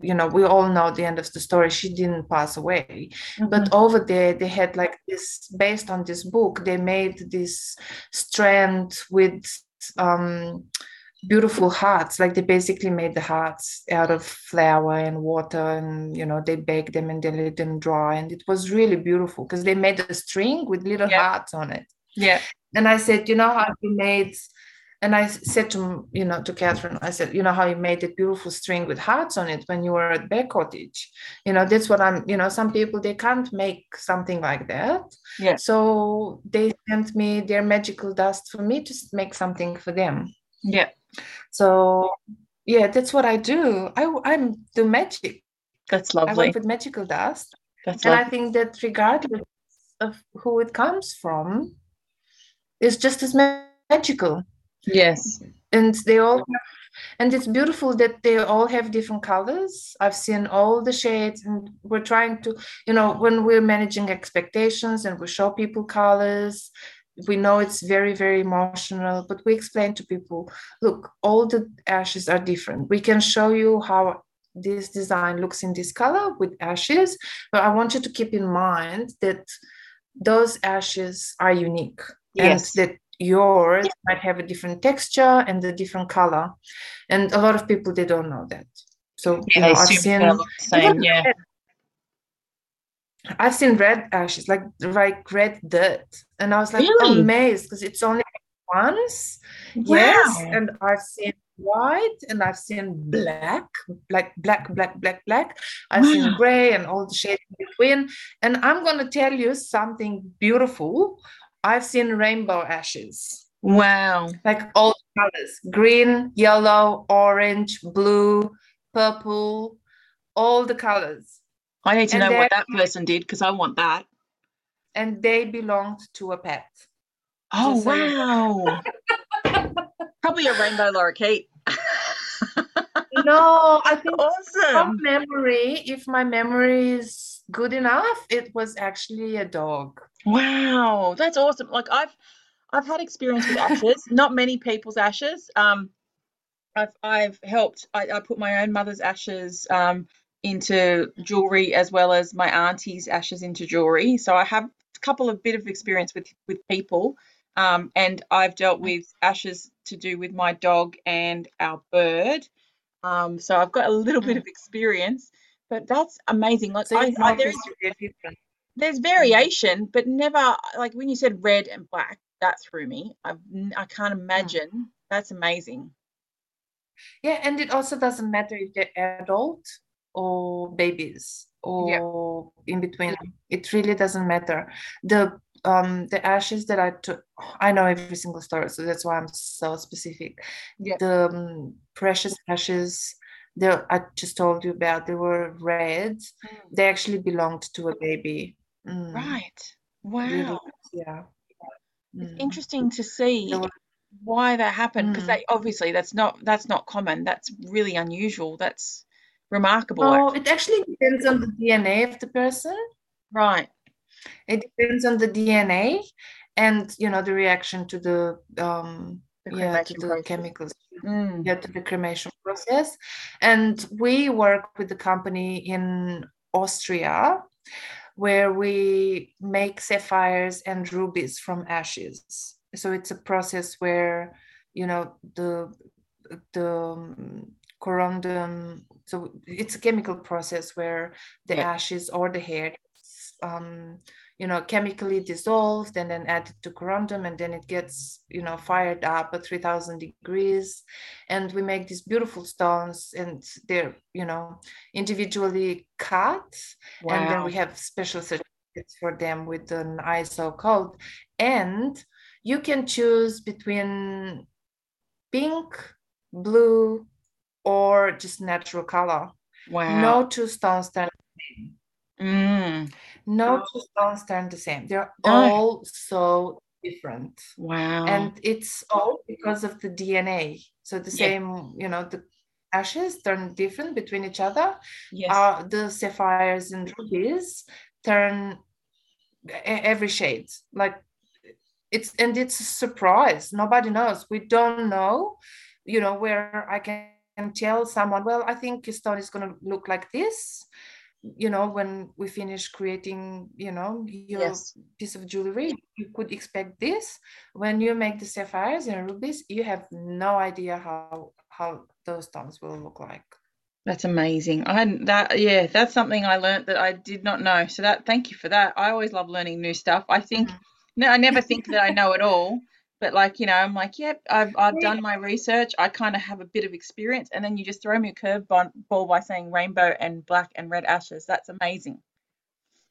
you know we all know the end of the story she didn't pass away Mhm. but over there they had like this based on this book they made this strand with um beautiful hearts like they basically made the hearts out of flour and water and you know they baked them and they let them dry and it was really beautiful because they made a string with little Yeah. hearts on it yeah. and I said, you know how you made, and I said to you know to Catherine, I said, you know how you made that beautiful string with hearts on it when you were at Bear Cottage. You know that's what I'm. You know some people they can't make something like that. Yeah. So they sent me their magical dust for me to make something for them. Yeah. So yeah, that's what I do. I I'm do magic. That's lovely. I work with magical dust, That's and I think that regardless of who it comes from, it's just as magical. Yes. And they all and it's beautiful that they all have different colors. I've seen all the shades, and we're trying to, you know, when we're managing expectations and we show people colors, we know it's very very emotional but we explain to people look all the ashes are different we can show you how this design looks in this color with ashes but i want you to keep in mind that those ashes are unique Yes. and that yours might have a different texture and a different color and a lot of people they don't know that so you know, i've seen same. Yeah. red- I've seen red ashes, like like red dirt, and I was like Really? amazed because it's only once. Yes, and I've seen white, and I've seen black, like black, black, black, black. I've Wow. seen gray and all the shades in between. And I'm gonna tell you something beautiful. I've seen rainbow ashes, Wow. like all colors: green, yellow, orange, blue, purple, all the colors. I need to And know what that person did because I want that. and they belonged to a pet. Oh Just so you wow. Probably a rainbow lorikeet. No, I think awesome. from memory, if my memory is good enough, it was actually a dog. Wow, that's awesome. Like I've I've had experience with ashes, not many people's ashes. Um I've I've helped I, I put my own mother's ashes um into jewelry as well as my auntie's ashes into jewelry. So I have a couple of bit of experience with with people. Um and I've dealt with ashes to do with my dog and our bird. Um so I've got a little bit Mm. of experience, but that's amazing. Like So I, I they're different. There's variation, but never like when you said red and black, that threw me. I've, n- I can't imagine. That's amazing. Yeah, and it also doesn't matter if they're adult or babies or in between. It really doesn't matter. The um the ashes that I took, I know every single story, so that's why I'm so specific. Yeah. The um, precious ashes that I just told you about, they were red. They actually belonged to a baby. Mm, Right. Wow. yeah. It's Mm. interesting to see were- why that happened because Mm. obviously that's not that's not common. That's really unusual. That's remarkable. Oh, actually. it actually depends on the DNA of the person. Right. It depends on the DNA and you know the reaction to the um The yeah to the process. chemicals Mm. yeah to the cremation process. And we work with the company in Austria where we make sapphires and rubies from ashes. So it's a process where you know the the um, corundum so it's a chemical process where the Yeah. ashes or the hair um, you know chemically dissolved and then added to corundum and then it gets you know fired up at 3000 degrees. And we make these beautiful stones and they're you know individually cut. And then we have special certificates for them with an iso code. And you can choose between pink blue or just natural color. Wow. no two stones turn Mm. no two stones turn the same they're No. all so different Wow. and it's all because of the dna so the Yeah. same you know the ashes turn different between each other yes. uh, the sapphires and rubies turn every shade like it's and it's a surprise nobody knows we don't know you know where i can tell someone well i think your stone is going to look like this you know when we finish creating you know your Yes. piece of jewelry you could expect this when you make the sapphires and rubies you have no idea how how those stones will look like That's amazing. I that yeah, that's something I learned that I did not know. So that thank you for that. I always love learning new stuff. I think Mhm. no, I never think that I know it all, but like, you know, I'm like, yep, I've I've Yeah. done my research. I kind of have a bit of experience and then you just throw me a curveball ball by saying rainbow and black and red ashes. That's amazing.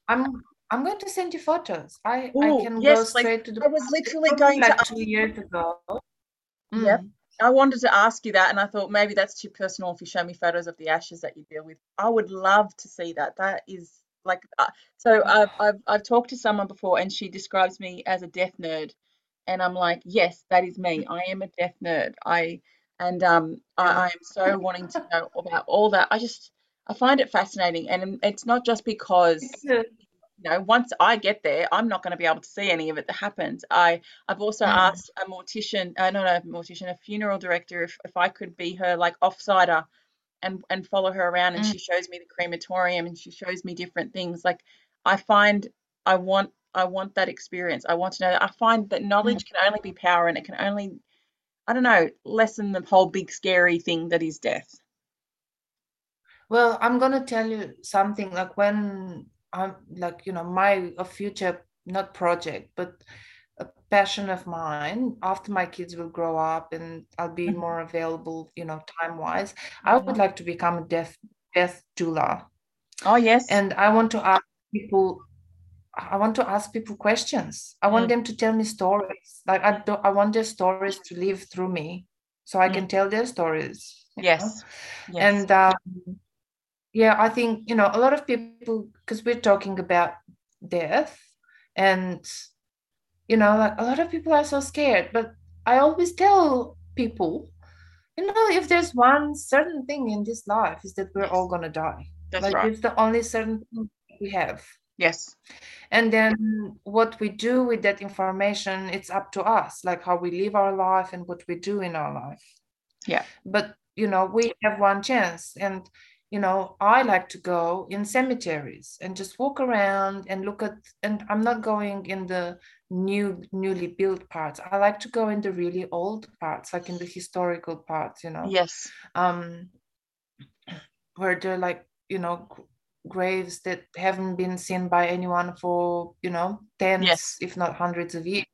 i'm i'm going to send you photos i i Oh, can go yes, like straight to the I was literally going to like two years ago Yep. Mm. I wanted to ask you that, and I thought maybe that's too personal if you show me photos of the ashes that you deal with. I would love to see that. That is like, uh, so I've, I've I've talked to someone before, and she describes me as a death nerd, and I'm like, yes, that is me. I am a death nerd. I and um, I, I am so wanting to know about all that. I just I find it fascinating, and it's not just because you know once I get there, I'm not going to be able to see any of it that happens. I I've also Mm. asked a mortician, uh, not a mortician, a funeral director, if if I could be her like offsider and and follow her around, and Mm. she shows me the crematorium, and she shows me different things. Like I find I want I want that experience. I want to know. I find that knowledge can only be power, and it can only I don't know lessen the whole big scary thing that is death. Well, I'm gonna tell you something like when I'm like, you know, my a future not project, but a passion of mine after my kids will grow up and I'll be Mhm. more available, you know, time-wise. I would like to become a death death doula. Oh yes. And I want to ask people, I want to ask people questions. I want Mm. them to tell me stories. Like I do, I want their stories to live through me so I Mm. can tell their stories. Yes. Yes. And um, yeah, I think, you know, a lot of people, because we're talking about death, and, you know, like a lot of people are so scared. But I always tell people, you know, if there's one certain thing in this life, is that we're Yes. all going to die. That's Like, right. it's the only certain thing we have. Yes. And then what we do with that information, it's up to us, like how we live our life and what we do in our life. Yeah. But, you know, we have one chance. And, you know, I like to go in cemeteries and just walk around and look at, and I'm not going in the new, newly built parts. I like to go in the really old parts, like in the historical parts, you know Yes. um, where they're like you know graves that haven't been seen by anyone for you know tens Yes. if not hundreds of years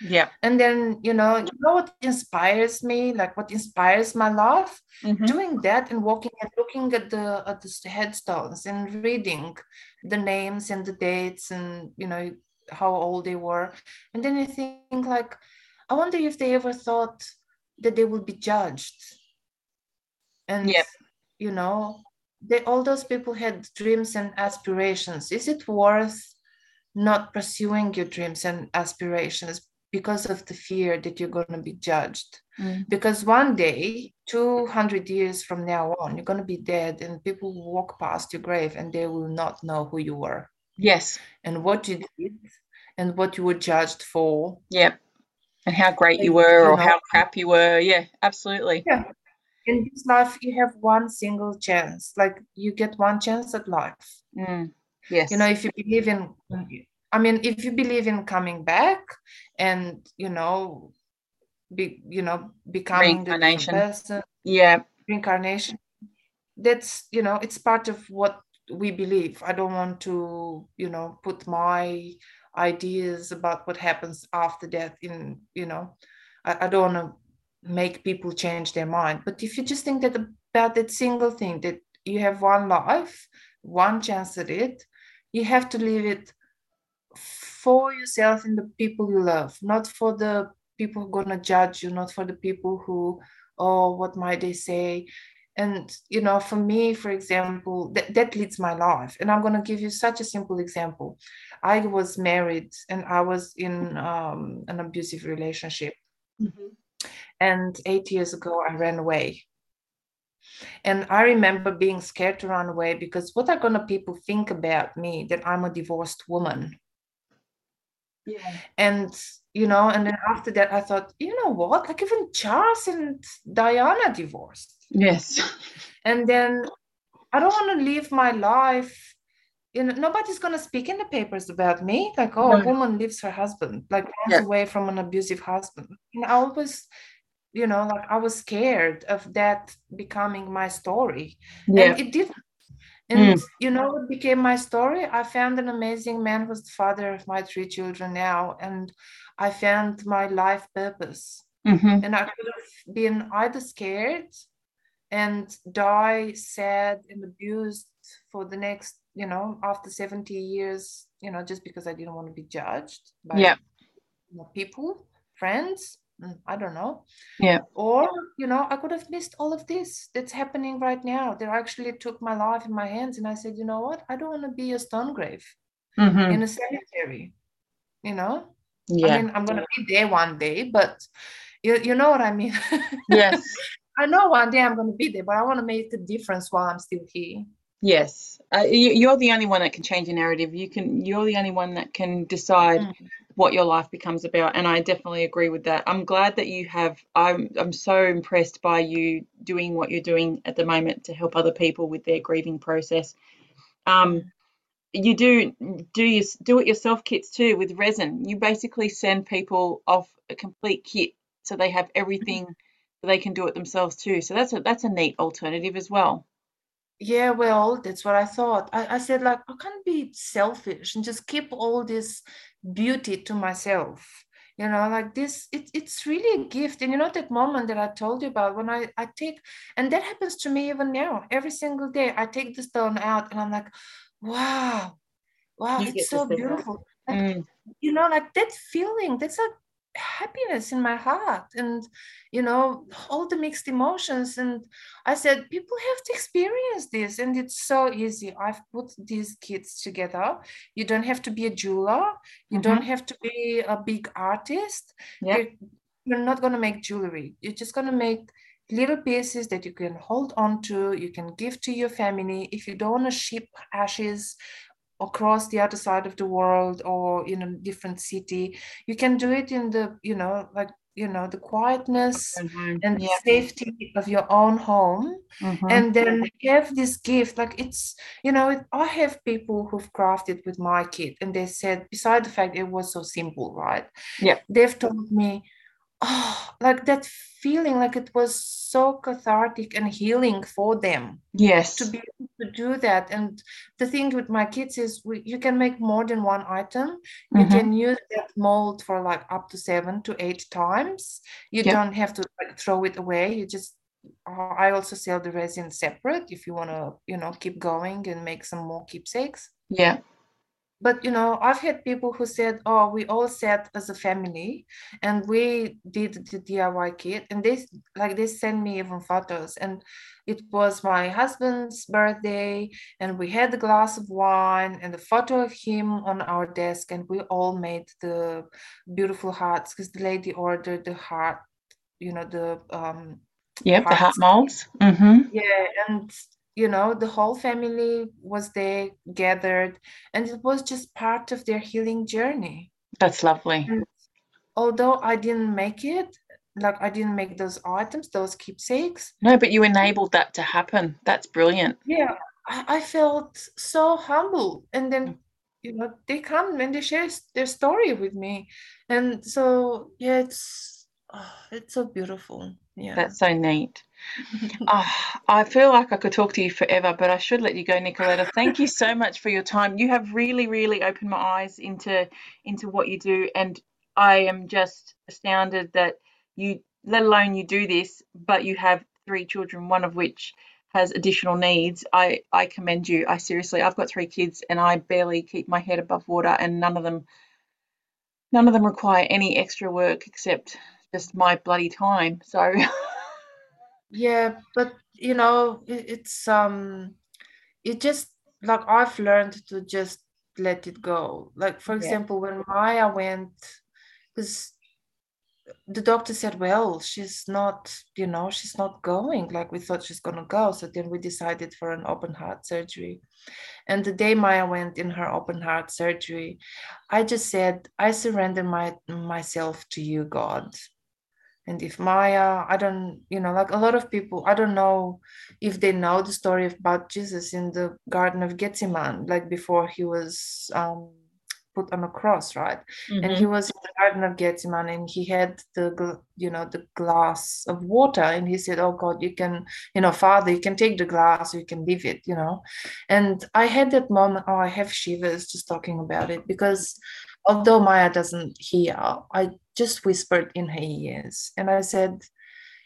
Yeah. and then you know you know what inspires me like what inspires my life Mhm. doing that and walking and looking at the at the headstones and reading the names and the dates and you know how old they were and then you think like i wonder if they ever thought that they would be judged and Yep. you know they all those people had dreams and aspirations is it worth not pursuing your dreams and aspirations because of the fear that you're going to be judged Mm. because one day 200 years from now on you're going to be dead and people will walk past your grave and they will not know who you were Yes. and what you did and what you were judged for Yeah. And how great you were you or know- how crap you were. Yeah, absolutely. yeah in this life you have one single chance like you get one chance at life Mm. Yes. you know if you believe in i mean if you believe in coming back and you know be you know becoming the Reincarnation. person yeah. reincarnation that's you know it's part of what we believe i don't want to you know put my ideas about what happens after death in you know i, I don't want to make people change their mind. But if you just think that about that single thing that you have one life one chance at it you have to live it for yourself and the people you love not for the people who are to judge you not for the people who oh what might they say? And you know for me for example that, that leads my life. And i'm to give you such a simple example. I was married and i was in um, an abusive relationship. Mhm. And eight years ago i ran away and i remember being scared to run away because what are going to people think about me that i'm a divorced woman Yeah. and you know and then after that i thought you know what like even charles and diana divorced Yes. and then i don't want to live my life you know nobody's going to speak in the papers about me. Like oh a woman leaves her husband. Like runs Yeah. away from an abusive husband. And i always you know like i was scared of that becoming my story. Yeah. and it didn't. And you know what became my story? I found an amazing man who's the father of my three children now and i found my life purpose. Hmm and i could have been either scared and die sad and abused for the next you know after 70 years you know just because i didn't want to be judged by Yeah. you know, people friends mm, i don't know Yeah. or you know i could have missed all of this that's happening right now they actually took my life in my hands and i said you know what i don't want to be a stone grave hmm in a cemetery you know yeah. I mean, I'm gonna be there one day, but you you know what I mean? Yes. I know one day I'm gonna be there, but I want to make a difference while I'm still here. Yes, uh, you, are the only one that can change a narrative. You can. You're the only one that can decide mm. what your life becomes about, and I definitely agree with that. I'm glad that you have. I'm. I'm so impressed by you doing what you're doing at the moment to help other people with their grieving process. Um, you do do you do it yourself kits too with resin. You basically send people off a complete kit so they have everything. They can do it themselves too. So that's a that's a neat alternative as well. Yeah, well, that's what I thought. I, I said, like, I can't be selfish and just keep all this beauty to myself. You know, like this, it, it's really a gift. And you know, that moment that I told you about when I, I take, and that happens to me even now, every single day, I take the stone out and I'm like, wow, wow, you it's so beautiful. Like, mm. You know, like that feeling, that's a happiness in my heart and you know all the mixed emotions. And i said people have to experience this. And it's so easy. I've put these kids together. You don't have to be a jeweler. You mm-hmm. don't have to be a big artist. Yeah. you're, you're not going to make jewelry. You're just going to make little pieces that you can hold on to you can give to your family. If you don't want to ship ashes across the other side of the world or in a different city you can do it in the you know like you know the quietness mm-hmm. and yeah. safety of your own home mm-hmm. and then have this gift like it's you know it, i have people who've crafted with my kit and they said beside the fact it was so simple right yeah they've told me oh like that feeling like it was so cathartic and healing for them yes. to be able to do that. And the thing with my kids is we, you can make more than one item. You mm-hmm. can use that mold for like up to seven to eight times. You yep. don't have to like throw it away. You just uh, i also sell the resin separate if you want to you know keep going and make some more keepsakes. Yeah but you know i've had people who said oh we all sat as a family and we did the diy kit and they like they sent me even photos and it was my husband's birthday and we had a glass of wine and a photo of him on our desk and we all made the beautiful hearts because the lady ordered the heart you know the um Yep, the heart molds. Mm-hmm. Yeah, and you know the whole family was there gathered and it was just part of their healing journey. That's lovely. And although i didn't make it like i didn't make those items those keepsakes. No but you enabled that to happen. That's brilliant. Yeah i, I felt so humble. And then mm. you know they come and they share their story with me. And so yeah it's oh, it's so beautiful yeah that's so neat oh, I feel like I could talk to you forever, but I should let you go, Nicoletta. Thank you so much for your time. You have really, really opened my eyes into into what you do, and I am just astounded that you, let alone you do this, but you have three children, one of which has additional needs. I I commend you. I seriously, I've got three kids, and I barely keep my head above water, and none of them none of them require any extra work except just my bloody time. So. yeah but you know it's um it just like i've learned to just let it go like for yeah. example when maya went because the doctor said well she's not you know she's not going like we thought she's going to go so then we decided for an open heart surgery and the day maya went in her open heart surgery i just said i surrender my myself to you god and if Maya, I don't, you know, like a lot of people, I don't know if they know the story about Jesus in the Garden of Gethsemane, like before he was um, put on a cross, right? Mm-hmm. And he mm-hmm. was in the Garden of Gethsemane and he had the, you know, the glass of water and he said, Oh God, you can, you know, Father, you can take the glass, you can leave it, you know. And I had that moment, oh, I have shivers just talking about it because although Maya doesn't hear, I just whispered in her ears. And I said,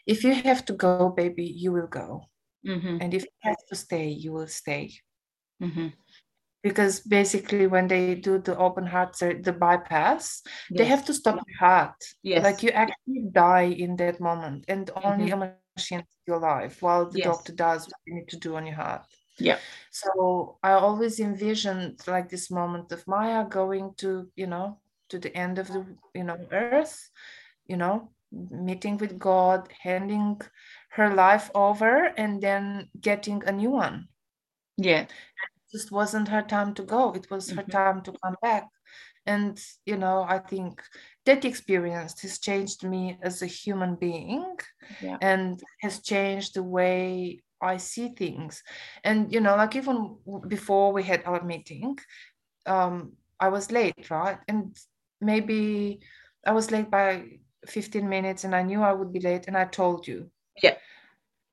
if you have to go, baby, you will go. Mm-hmm. And if you have to stay, you will stay. Mm-hmm. Because basically, when they do the open heart, the bypass, yes. they have to stop your heart. Yes. Like you actually die in that moment, and only mm-hmm. a machine is your life while the yes. doctor does what you need to do on your heart. Yeah. So I always envisioned like this moment of Maya going to, you know, to the end of the you know earth you know meeting with god handing her life over and then getting a new one yeah it just wasn't her time to go it was her Mhm. time to come back and you know i think that experience has changed me as a human being Yeah. and has changed the way i see things and you know like even before we had our meeting um i was late right and maybe i was late by 15 minutes and i knew i would be late and i told you Yeah.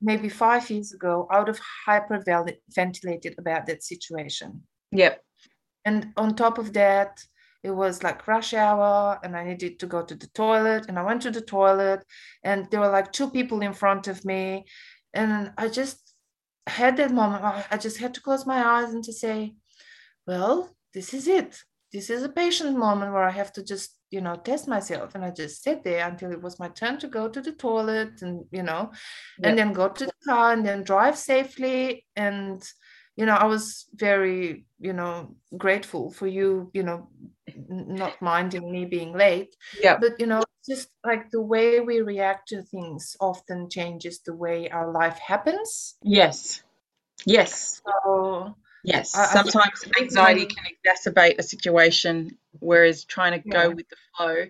maybe five years ago i would have hyperventilated about that situation Yep. and on top of that it was like rush hour and i needed to go to the toilet and i went to the toilet and there were like two people in front of me and i just had that moment I- i just had to close my eyes and to say well this is it. This is a patient moment where i have to just you know test myself. And i just sat there until it was my turn to go to the toilet and you know and then go to the car and then drive safely. And you know i was very you know grateful for you you know not minding me being late. Yeah. but you know just like the way we react to things often changes the way our life happens Yes. Yes. so Yes. I- I Sometimes it's anxiety can exacerbate a situation, whereas trying to go with the flow.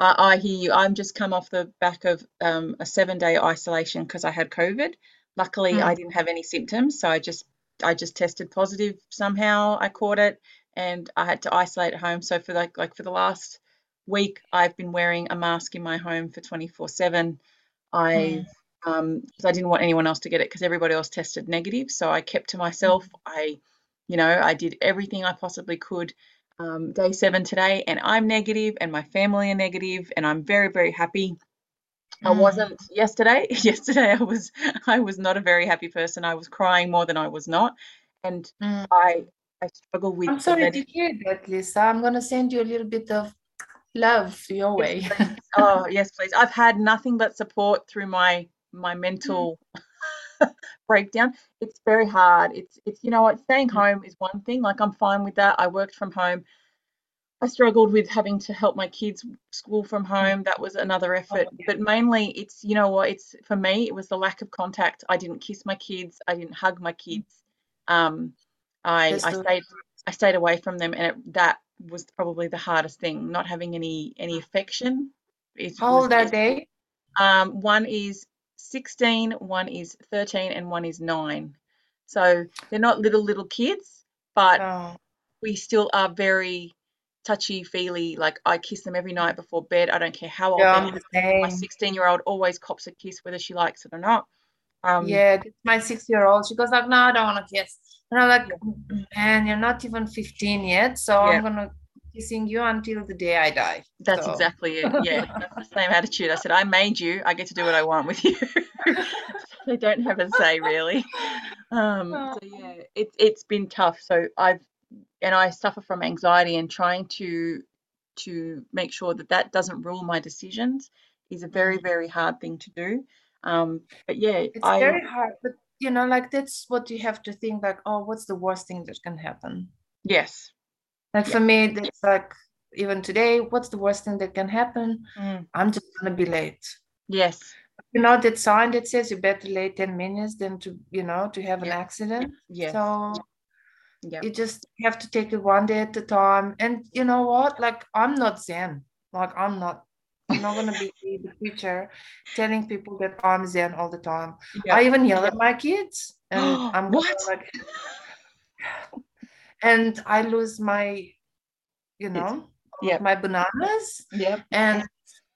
I, I hear you. I'm just come off the back of um, a seven day isolation because I had COVID. Luckily, I Mm. didn't have any symptoms, so I just I just tested positive somehow. I caught it, and I had to isolate at home. So for like like for the last week, I've been wearing a mask in my home for 24 seven. I Mm. um I didn't want anyone else to get it because everybody else tested negative. So I kept to myself. I, you know, I did everything I possibly could. Um, day seven today, and I'm negative, and my family are negative, and I'm very, very happy. I Mm. wasn't yesterday. Yesterday, I was I was not a very happy person. I was crying more than I was not, and Mm. I I struggle with I'm sorry to hear that, Lisa. I'm gonna send you a little bit of love your way. Yes. Oh, yes, please. I've had nothing but support through my my mental breakdown. It's very hard. It's it's you know what, staying Mm. home is one thing. Like I'm fine with that. I worked from home. I struggled with having to help my kids school from home. That was another effort. yeah. But mainly it's you know what, it's for me, it was the lack of contact. I didn't kiss my kids. I didn't hug my kids. Um I That's I stayed I stayed away from them and it, that was probably the hardest thing, not having any any affection. It How old are they? um, one is 16, one is 13, and one is nine. So they're not little, little kids, but Oh, we still are very touchy feely. Like I kiss them every night before bed. I don't care how old yeah, they are. My 16 year old always cops a kiss, whether she likes it or not. Um, Yeah, my six-year-old. She goes like, "No, I don't want to kiss." And I'm like, "Man, you're not even 15 yet, so Yeah. I'm gonna kissing you until the day I die." That's So- exactly it. Yeah, that's the same attitude. I said, I made you. I get to do what I want with you. they don't have a say, really. Um, so yeah, it's it's been tough. So I've and I suffer from anxiety, and trying to to make sure that that doesn't rule my decisions is a very very hard thing to do. Um, but yeah, It's I very hard, but you know, like that's what you have to think like, oh, what's the worst thing that can happen? yes. Like Yeah. for me, that's like even today, what's the worst thing that can happen? Mm, I'm just gonna be late. yes. You know, that sign that says you better late 10 minutes than to, you know, to have an Yep. accident. Yes. So Yeah. you just have to take it one day at a time. And you know what? Like I'm not Zen. Like I'm not. I'm not gonna be the preacher telling people that I'm Zen all the time. I even yell at my kids, and I'm What? like, and I lose my, you know, Yep. my bananas, Yep. and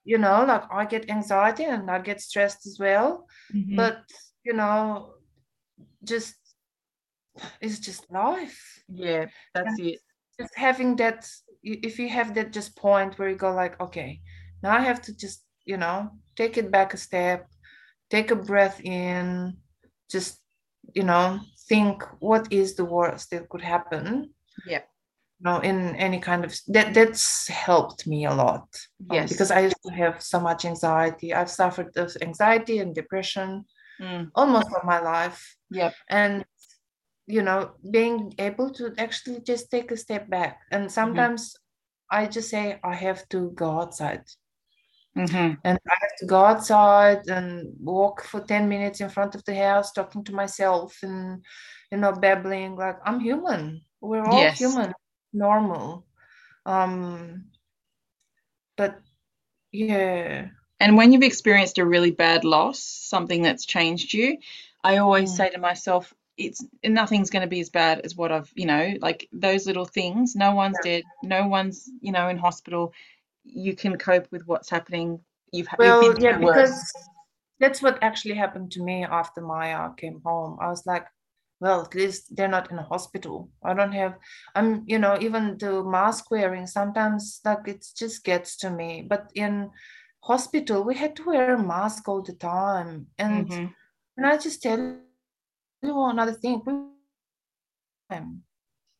you know, like I get anxiety and I get stressed as well. Mhm. But you know, just it's just life. yeah, that's it. just having that if you have that just point where you go like okay now i have to just you know take it back a step take a breath in just you know think what is the worst that could happen Yeah. you know in any kind of that that's helped me a lot um, Yes. because i used to have so much anxiety i've suffered of anxiety and depression Mm, almost all my life Yeah. and you know being able to actually just take a step back and sometimes I just say I have to go outside. Mm-hmm. And I have to go outside and walk for 10 minutes in front of the house, talking to myself and, you know, babbling like I'm human. We're all Yes. human, normal. Um, but yeah, And when you've experienced a really bad loss, something that's changed you, I always Mm. say to myself, it's nothing's going to be as bad as what I've, you know, like those little things. No one's dead. No one's, you know, in hospital. You can cope with what's happening. You've, you've well, been yeah, because that's what actually happened to me after Maya came home. I was like, well, at least they're not in a hospital. I don't have, I'm, you know, even the mask wearing, sometimes like it just gets to me. But in hospital, we had to wear a mask all the time. And Mhm. and I just tell you another thing.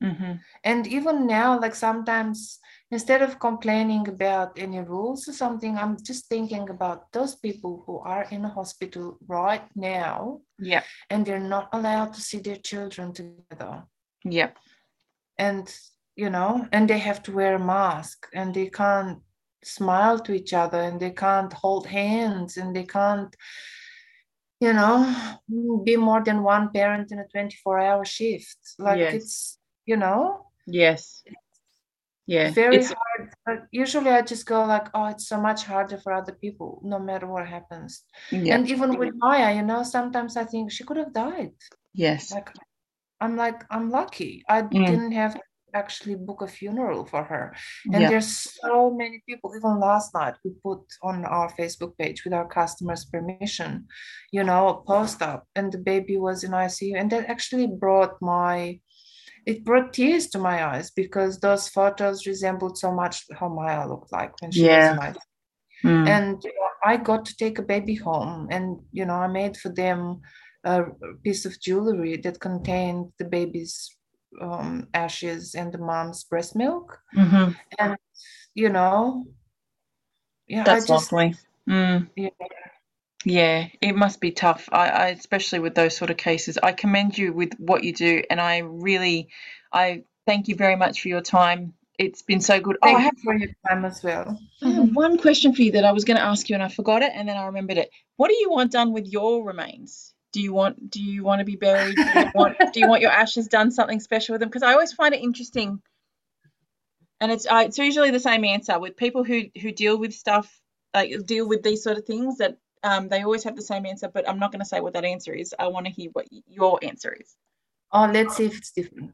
Mhm. And even now, like sometimes instead of complaining about any rules or something, I'm just thinking about those people who are in a hospital right now Yeah. and they're not allowed to see their children together. Yeah. And, you know, and they have to wear a mask and they can't smile to each other and they can't hold hands and they can't, you know, be more than one parent in a 24 hour shift. Like Yes. it's, you know, Yes. Yeah. very It's hard. But usually I just go like, oh, it's so much harder for other people, no matter what happens. yeah. And even with Maya, you know, sometimes I think she could have died. Yes. Like I'm like, I'm lucky. I Mm. didn't have to actually book a funeral for her. And Yeah. there's so many people, even last night, we put on our Facebook page with our customers' permission, you know, a post up, and the baby was in ICU. And that actually brought my it brought tears to my eyes because those photos resembled so much how Maya looked like when she Yeah. was ICU. Mm. And you know, I got to take a baby home, and you know, I made for them a piece of jewelry that contained the baby's um, ashes and the mom's breast milk. Mhm. And you know, yeah, That's I just lovely. Mm. yeah, Yeah, it must be tough. I, I especially with those sort of cases. I commend you with what you do, and I really, I thank you very much for your time. It's been so good. Oh, I thank have, you for your time as well. I have one question for you that I was going to ask you, and I forgot it, and then I remembered it. What do you want done with your remains? Do you want do you want to be buried? Do you want do you want your ashes done something special with them? Because I always find it interesting, and it's I, it's usually the same answer with people who who deal with stuff like deal with these sort of things that um, they always have the same answer. But I'm not going to say what that answer is. I want to hear what your answer is. Oh, let's see if it's different.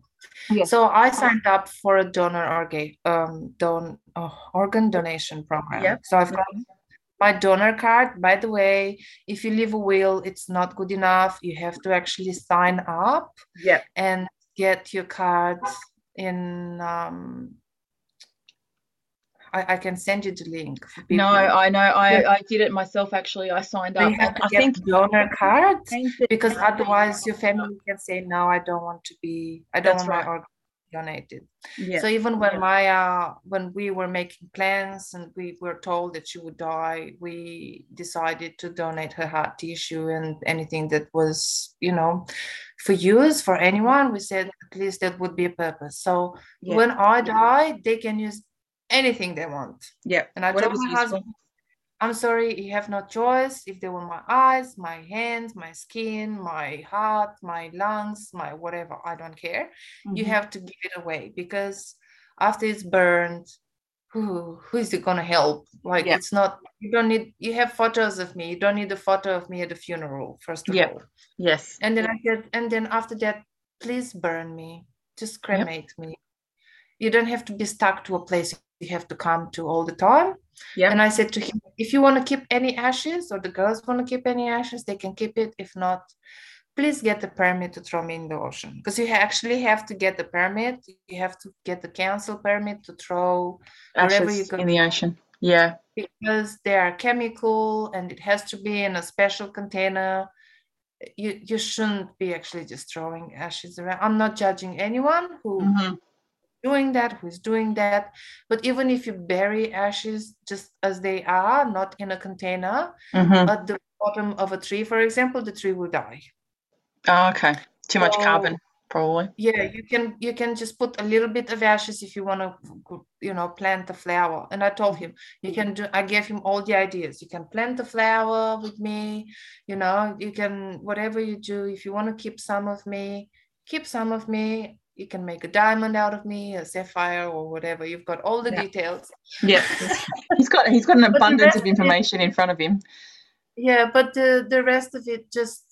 Yeah. So I signed up for a donor organ um don oh, organ donation program. Yep. So I've got my donor card. By the way, if you leave a will, it's not good enough. You have to actually sign up Yep. and get your card in um I, I can send you the link. No, I know. I, Yeah. I did it myself. Actually, I signed up. you have and to I think donor card because otherwise your family can say no, I don't want to be I don't That's want right. my organ donated. yeah. So even when Maya, uh, when we were making plans and we were told that she would die, we decided to donate her heart tissue and anything that was, you know, for use for anyone. We said at least that would be a purpose. So Yeah. when I die, they can use anything they want. yeah. And I told Whatever's my useful. husband, I'm sorry, you have no choice. If they want my eyes, my hands, my skin, my heart, my lungs, my whatever, I don't care. You Mhm. have to give it away because after it's burned, who who is it gonna help? Like Yeah. it's not you don't need you have photos of me. You don't need a photo of me at the funeral, first of Yeah. all. Yes. And then I said, and then after that, please burn me. Just cremate me. You don't have to be stuck to a place you have to come to all the time. Yeah. And I said to him, if you want to keep any ashes or the girls want to keep any ashes, they can keep it. If not, please get the permit to throw me in the ocean. Because you actually have to get the permit. You have to get the council permit to throw wherever you Ashes go in the ocean. Yeah. because they are chemical and it has to be in a special container. You you shouldn't be actually just throwing ashes around. I'm not judging anyone who Mhm. Doing that, who is doing that. But even if you bury ashes just as they are, not in a container, Mhm. at the bottom of a tree, for example, the tree will die. Oh, okay. Too much So- carbon, probably. Yeah, you can you can just put a little bit of ashes if you want to, you know, plant a flower. And I told him you can do. I gave him all the ideas. You can plant a flower with me. You know, you can whatever you do. If you want to keep some of me, keep some of me. You can make a diamond out of me, a sapphire, or whatever. You've got all the Yeah. details. Yeah, he's got he's got an abundance of of it- information in front of him. Yeah, but the the rest of it just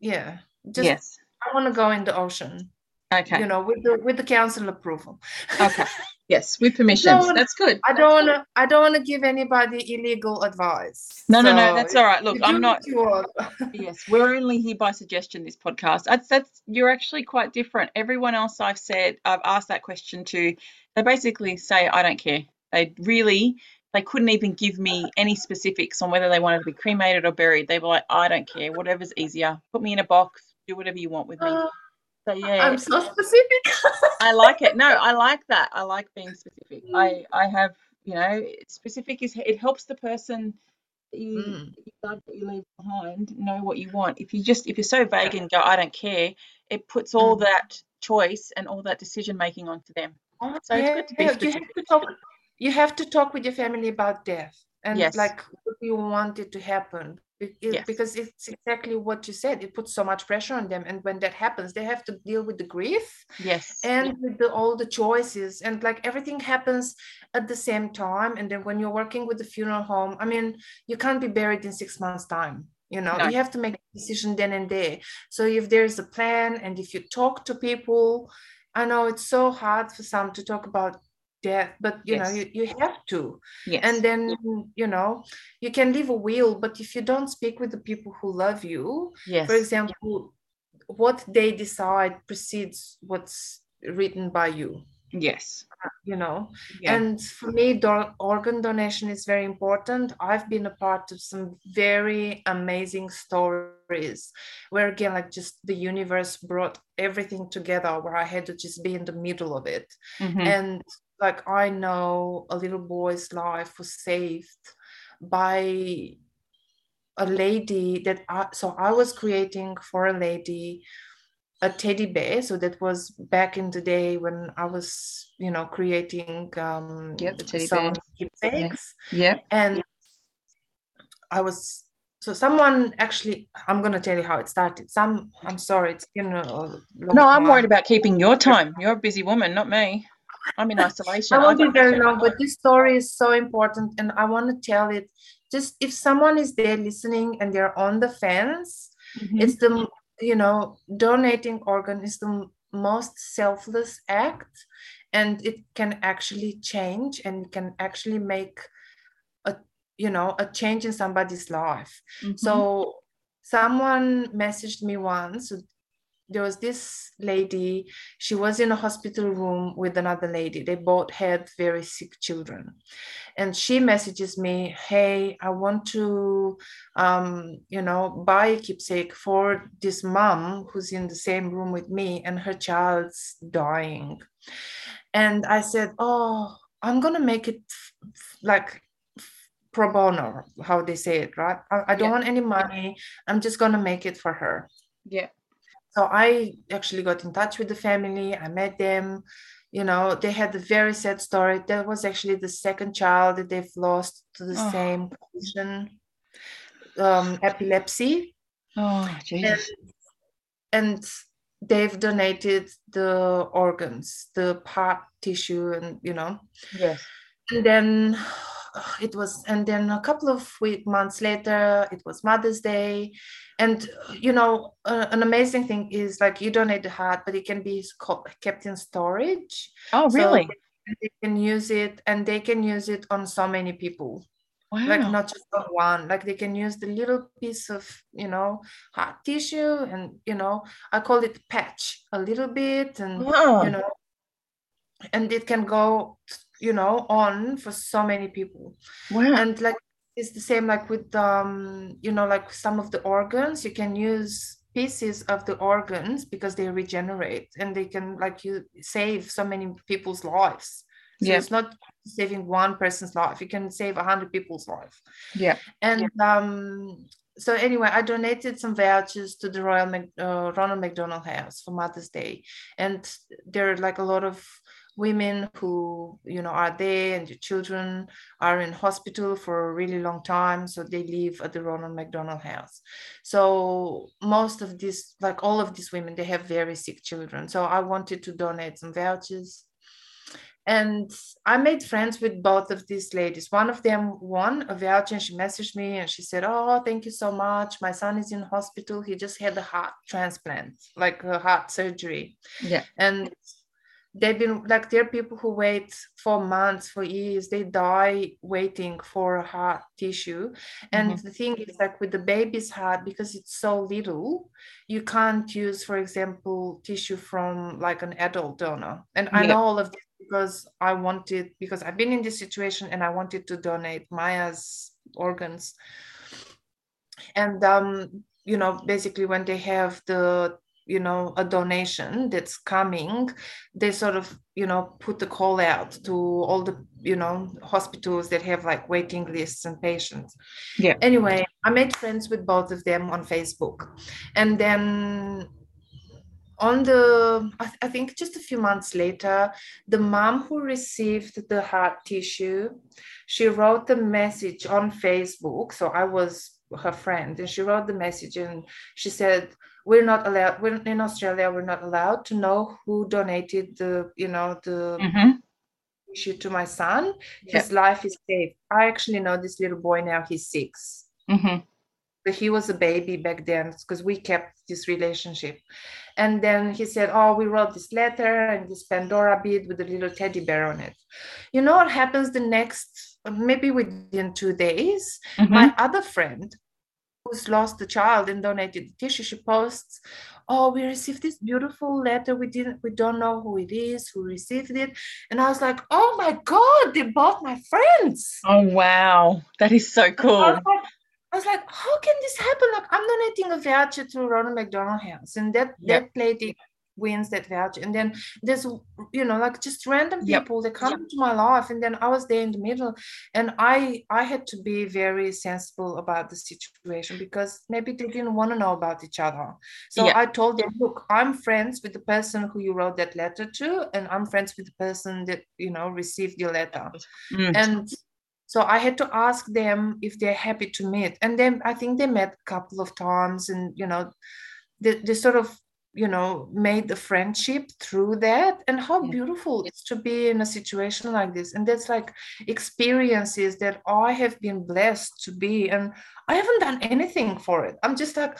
yeah, just yes. I want to go in the ocean. Okay. You know, with the with the council approval. Okay. Yes, with permissions. No, That's good. I don't want to. I don't want to give anybody illegal advice. No, no, no. That's all right. Look, I'm not. Yes, we're only here by suggestion. This podcast. That's that's you're actually quite different. Everyone else I've said, I've asked that question to. They basically say, I don't care. They really, they couldn't even give me any specifics on whether they wanted to be cremated or buried. They were like, I don't care. Whatever's easier. Put me in a box. Do whatever you want with me. Oh, So yeah, I'm so specific. I like it. No, I like that. I like being specific. I I have you know specific is it helps the person you, Mm. you love that you leave behind know what you want. If you just if you're so vague and go I don't care, it puts all Mm. that choice and all that decision making onto them. Oh, So it's good to be yeah, you have specific. to talk. You have to talk with your family about death and Yes. like what you want it to happen. It- Yes. Because it's exactly what you said. It puts so much pressure on them, and when that happens, they have to deal with the grief Yes. and with the, all the choices and like everything happens at the same time and then when you're working with the funeral home i mean you can't be buried in six months time you know No. you have to make a decision then and there so if there's a plan and if you talk to people i know it's so hard for some to talk about death but you know you, you have to yes. and then you know you can leave a will but if you don't speak with the people who love you yes. for example what they decide precedes what's written by you yes. you know Yeah. and for me do- organ donation is very important i've been a part of some very amazing stories where again like just the universe brought everything together where i had to just be in the middle of it Mhm. and like i know a little boy's life was saved by a lady that I, so i was creating for a lady a teddy bear so that was back in the day when i was you know creating um Yep, the teddy some bear. keepsakes yeah. and i was so someone actually i'm going to tell you how it started some i'm sorry it's a long No, I'm worried about keeping your time. You're a busy woman, not me. I'm in isolation. I won't be very long, but this story is so important, and I want to tell it. Just if someone is there listening and they're on the fence, Mhm. it's the you know donating organ is the most selfless act, and it can actually change and can actually make a you know a change in somebody's life. Mhm. So someone messaged me once. There was this lady, she was in a hospital room with another lady. They both had very sick children. And she messages me, Hey, I want to, um, you know, buy a keepsake for this mom who's in the same room with me and her child's dying. And I said, Oh, I'm going to make it like pro bono, how they say it, right? I, I don't Yeah. want any money. I'm just going to make it for her. yeah. So I actually got in touch with the family. I met them. You know, they had a very sad story. That was actually the second child that they've lost to the Oh. same condition, um, epilepsy. Oh, And, Jesus. and they've donated the organs, the part tissue, and you know, Yes. and then it was and then a couple of week, months later it was mother's day and you know uh, an amazing thing is like you donate the heart but it can be kept in storage Oh, So really? they can use it and they can use it on so many people Wow. like not just on one like they can use the little piece of you know heart tissue and you know i call it patch a little bit and Wow. you know and it can go you know on for so many people Wow. and like it's the same like with um you know like some of the organs you can use pieces of the organs because they regenerate and they can like you save so many people's lives so Yeah. it's not saving one person's life you can save a hundred people's life Yeah. and um so anyway, I donated some vouchers to the Royal Mac, uh, Ronald McDonald House for Mother's Day, and there are like a lot of women who you know are there and your children are in hospital for a really long time so they live at the ronald mcdonald house so most of these like all of these women they have very sick children so i wanted to donate some vouchers and I made friends with both of these ladies. One of them won a voucher and she messaged me and she said, Oh, thank you so much. My son is in hospital. He just had a heart transplant, like a heart surgery. Yeah. And they've been like there are people who wait for months for years they die waiting for a heart tissue and mm-hmm. the thing is like with the baby's heart because it's so little you can't use for example tissue from like an adult donor and yeah. i know all of this because I wanted because I've been in this situation and I wanted to donate Maya's organs. And um, you know, basically when they have the you know a donation that's coming they sort of you know put the call out to all the you know hospitals that have like waiting lists and patients. Yeah. Anyway i made friends with both of them on facebook. And then on the I, th- I, think just a few months later the mom who received the heart tissue she wrote the message on facebook. So i was her friend and she wrote the message and she said we're not allowed we're in australia we're not allowed to know who donated the you know the mm-hmm. tissue to my son. His life is safe i actually know this little boy now he's 6 mm-hmm. He was a baby back then because we kept this relationship. And then he said oh we wrote this letter and this pandora bead with a little teddy bear on it. You know what happens the next maybe within two days? Mm-hmm. my other friend who's lost a child and donated the tissue she posts oh we received this beautiful letter. We didn't we don't know who it is who received it. And i was like oh my god they both my friends. Oh wow. That is so cool. I was like, how can this happen? Like, I'm donating a voucher to Ronald McDonald House, and that yep. that lady wins that voucher. And then there's, you know, like just random people yep. that come yep. into my life, and then I was there in the middle, and I I had to be very sensible about the situation because maybe they didn't want to know about each other. So yep. I told them, look, I'm friends with the person who you wrote that letter to, and I'm friends with the person that you know received your letter, mm. and so i had to ask them if they're happy to meet and then i think they met a couple of times and you know they, they sort of you know made the friendship through that and how yeah. beautiful it's to be in a situation like this and that's like experiences that i have been blessed to be and i haven't done anything for it i'm just like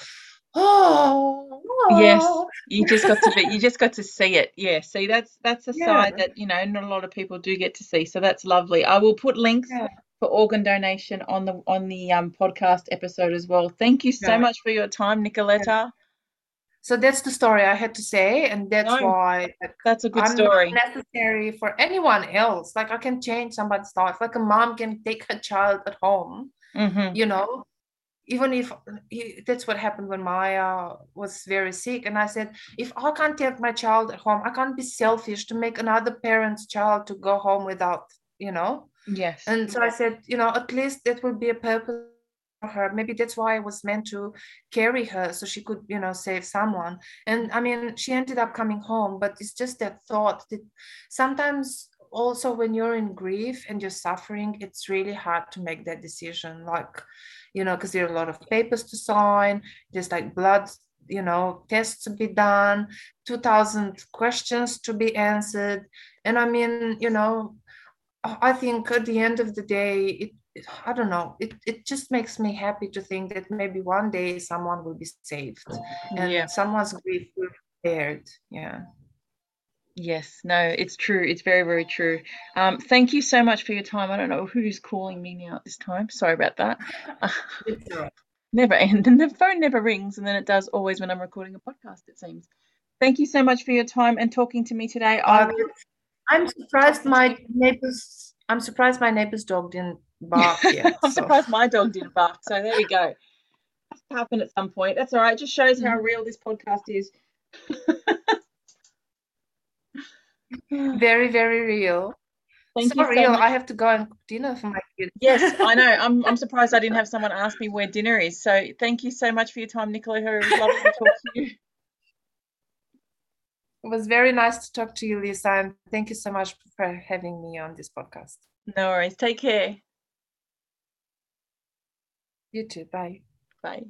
oh, oh. yes you just got to be you just got to see it yeah see that's that's a yeah. side that you know not a lot of people do get to see so that's lovely i will put links yeah. for organ donation on the on the um, podcast episode as well thank you so yeah. much for your time nicoletta so that's the story i had to say and that's no, why that's a good I'm story not necessary for anyone else like i can change somebody's life like a mom can take her child at home mm-hmm. you know even if he, that's what happened when Maya was very sick. And I said, if I can't take my child at home, I can't be selfish to make another parent's child to go home without, you know? Yes. And so I said, you know, at least that would be a purpose her. Maybe that's why I was meant to carry her so she could, you know, save someone. And I mean, she ended up coming home, but it's just that thought that sometimes also when you're in grief and you're suffering, it's really hard to make that decision. Like, you know, because there are a lot of papers to sign, there's like blood, you know, tests to be done, 2000 questions to be answered. And I mean, you know, I think at the end of the day, it, I don't know, it, it just makes me happy to think that maybe one day someone will be saved and yeah. someone's grief will be spared. Yeah. Yes, no, it's true. It's very, very true. Um, thank you so much for your time. I don't know who's calling me now at this time. Sorry about that. never end, and the phone never rings, and then it does always when I'm recording a podcast. It seems. Thank you so much for your time and talking to me today. Um, I'm surprised my neighbors. I'm surprised my neighbor's dog didn't bark yet. I'm so. surprised my dog didn't bark. So there we go. That's happen at some point. That's all right. It just shows how mm. real this podcast is. very very real Thank so I much. have to go and cook dinner for my kids. Yes, I know. I'm I'm surprised I didn't have someone ask me where dinner is. So thank you so much for your time, Nicola. It was lovely to talk to you. It was very nice to talk to you, Lisa, and thank you so much for having me on this podcast. No worries. Take care. You too. Bye. Bye.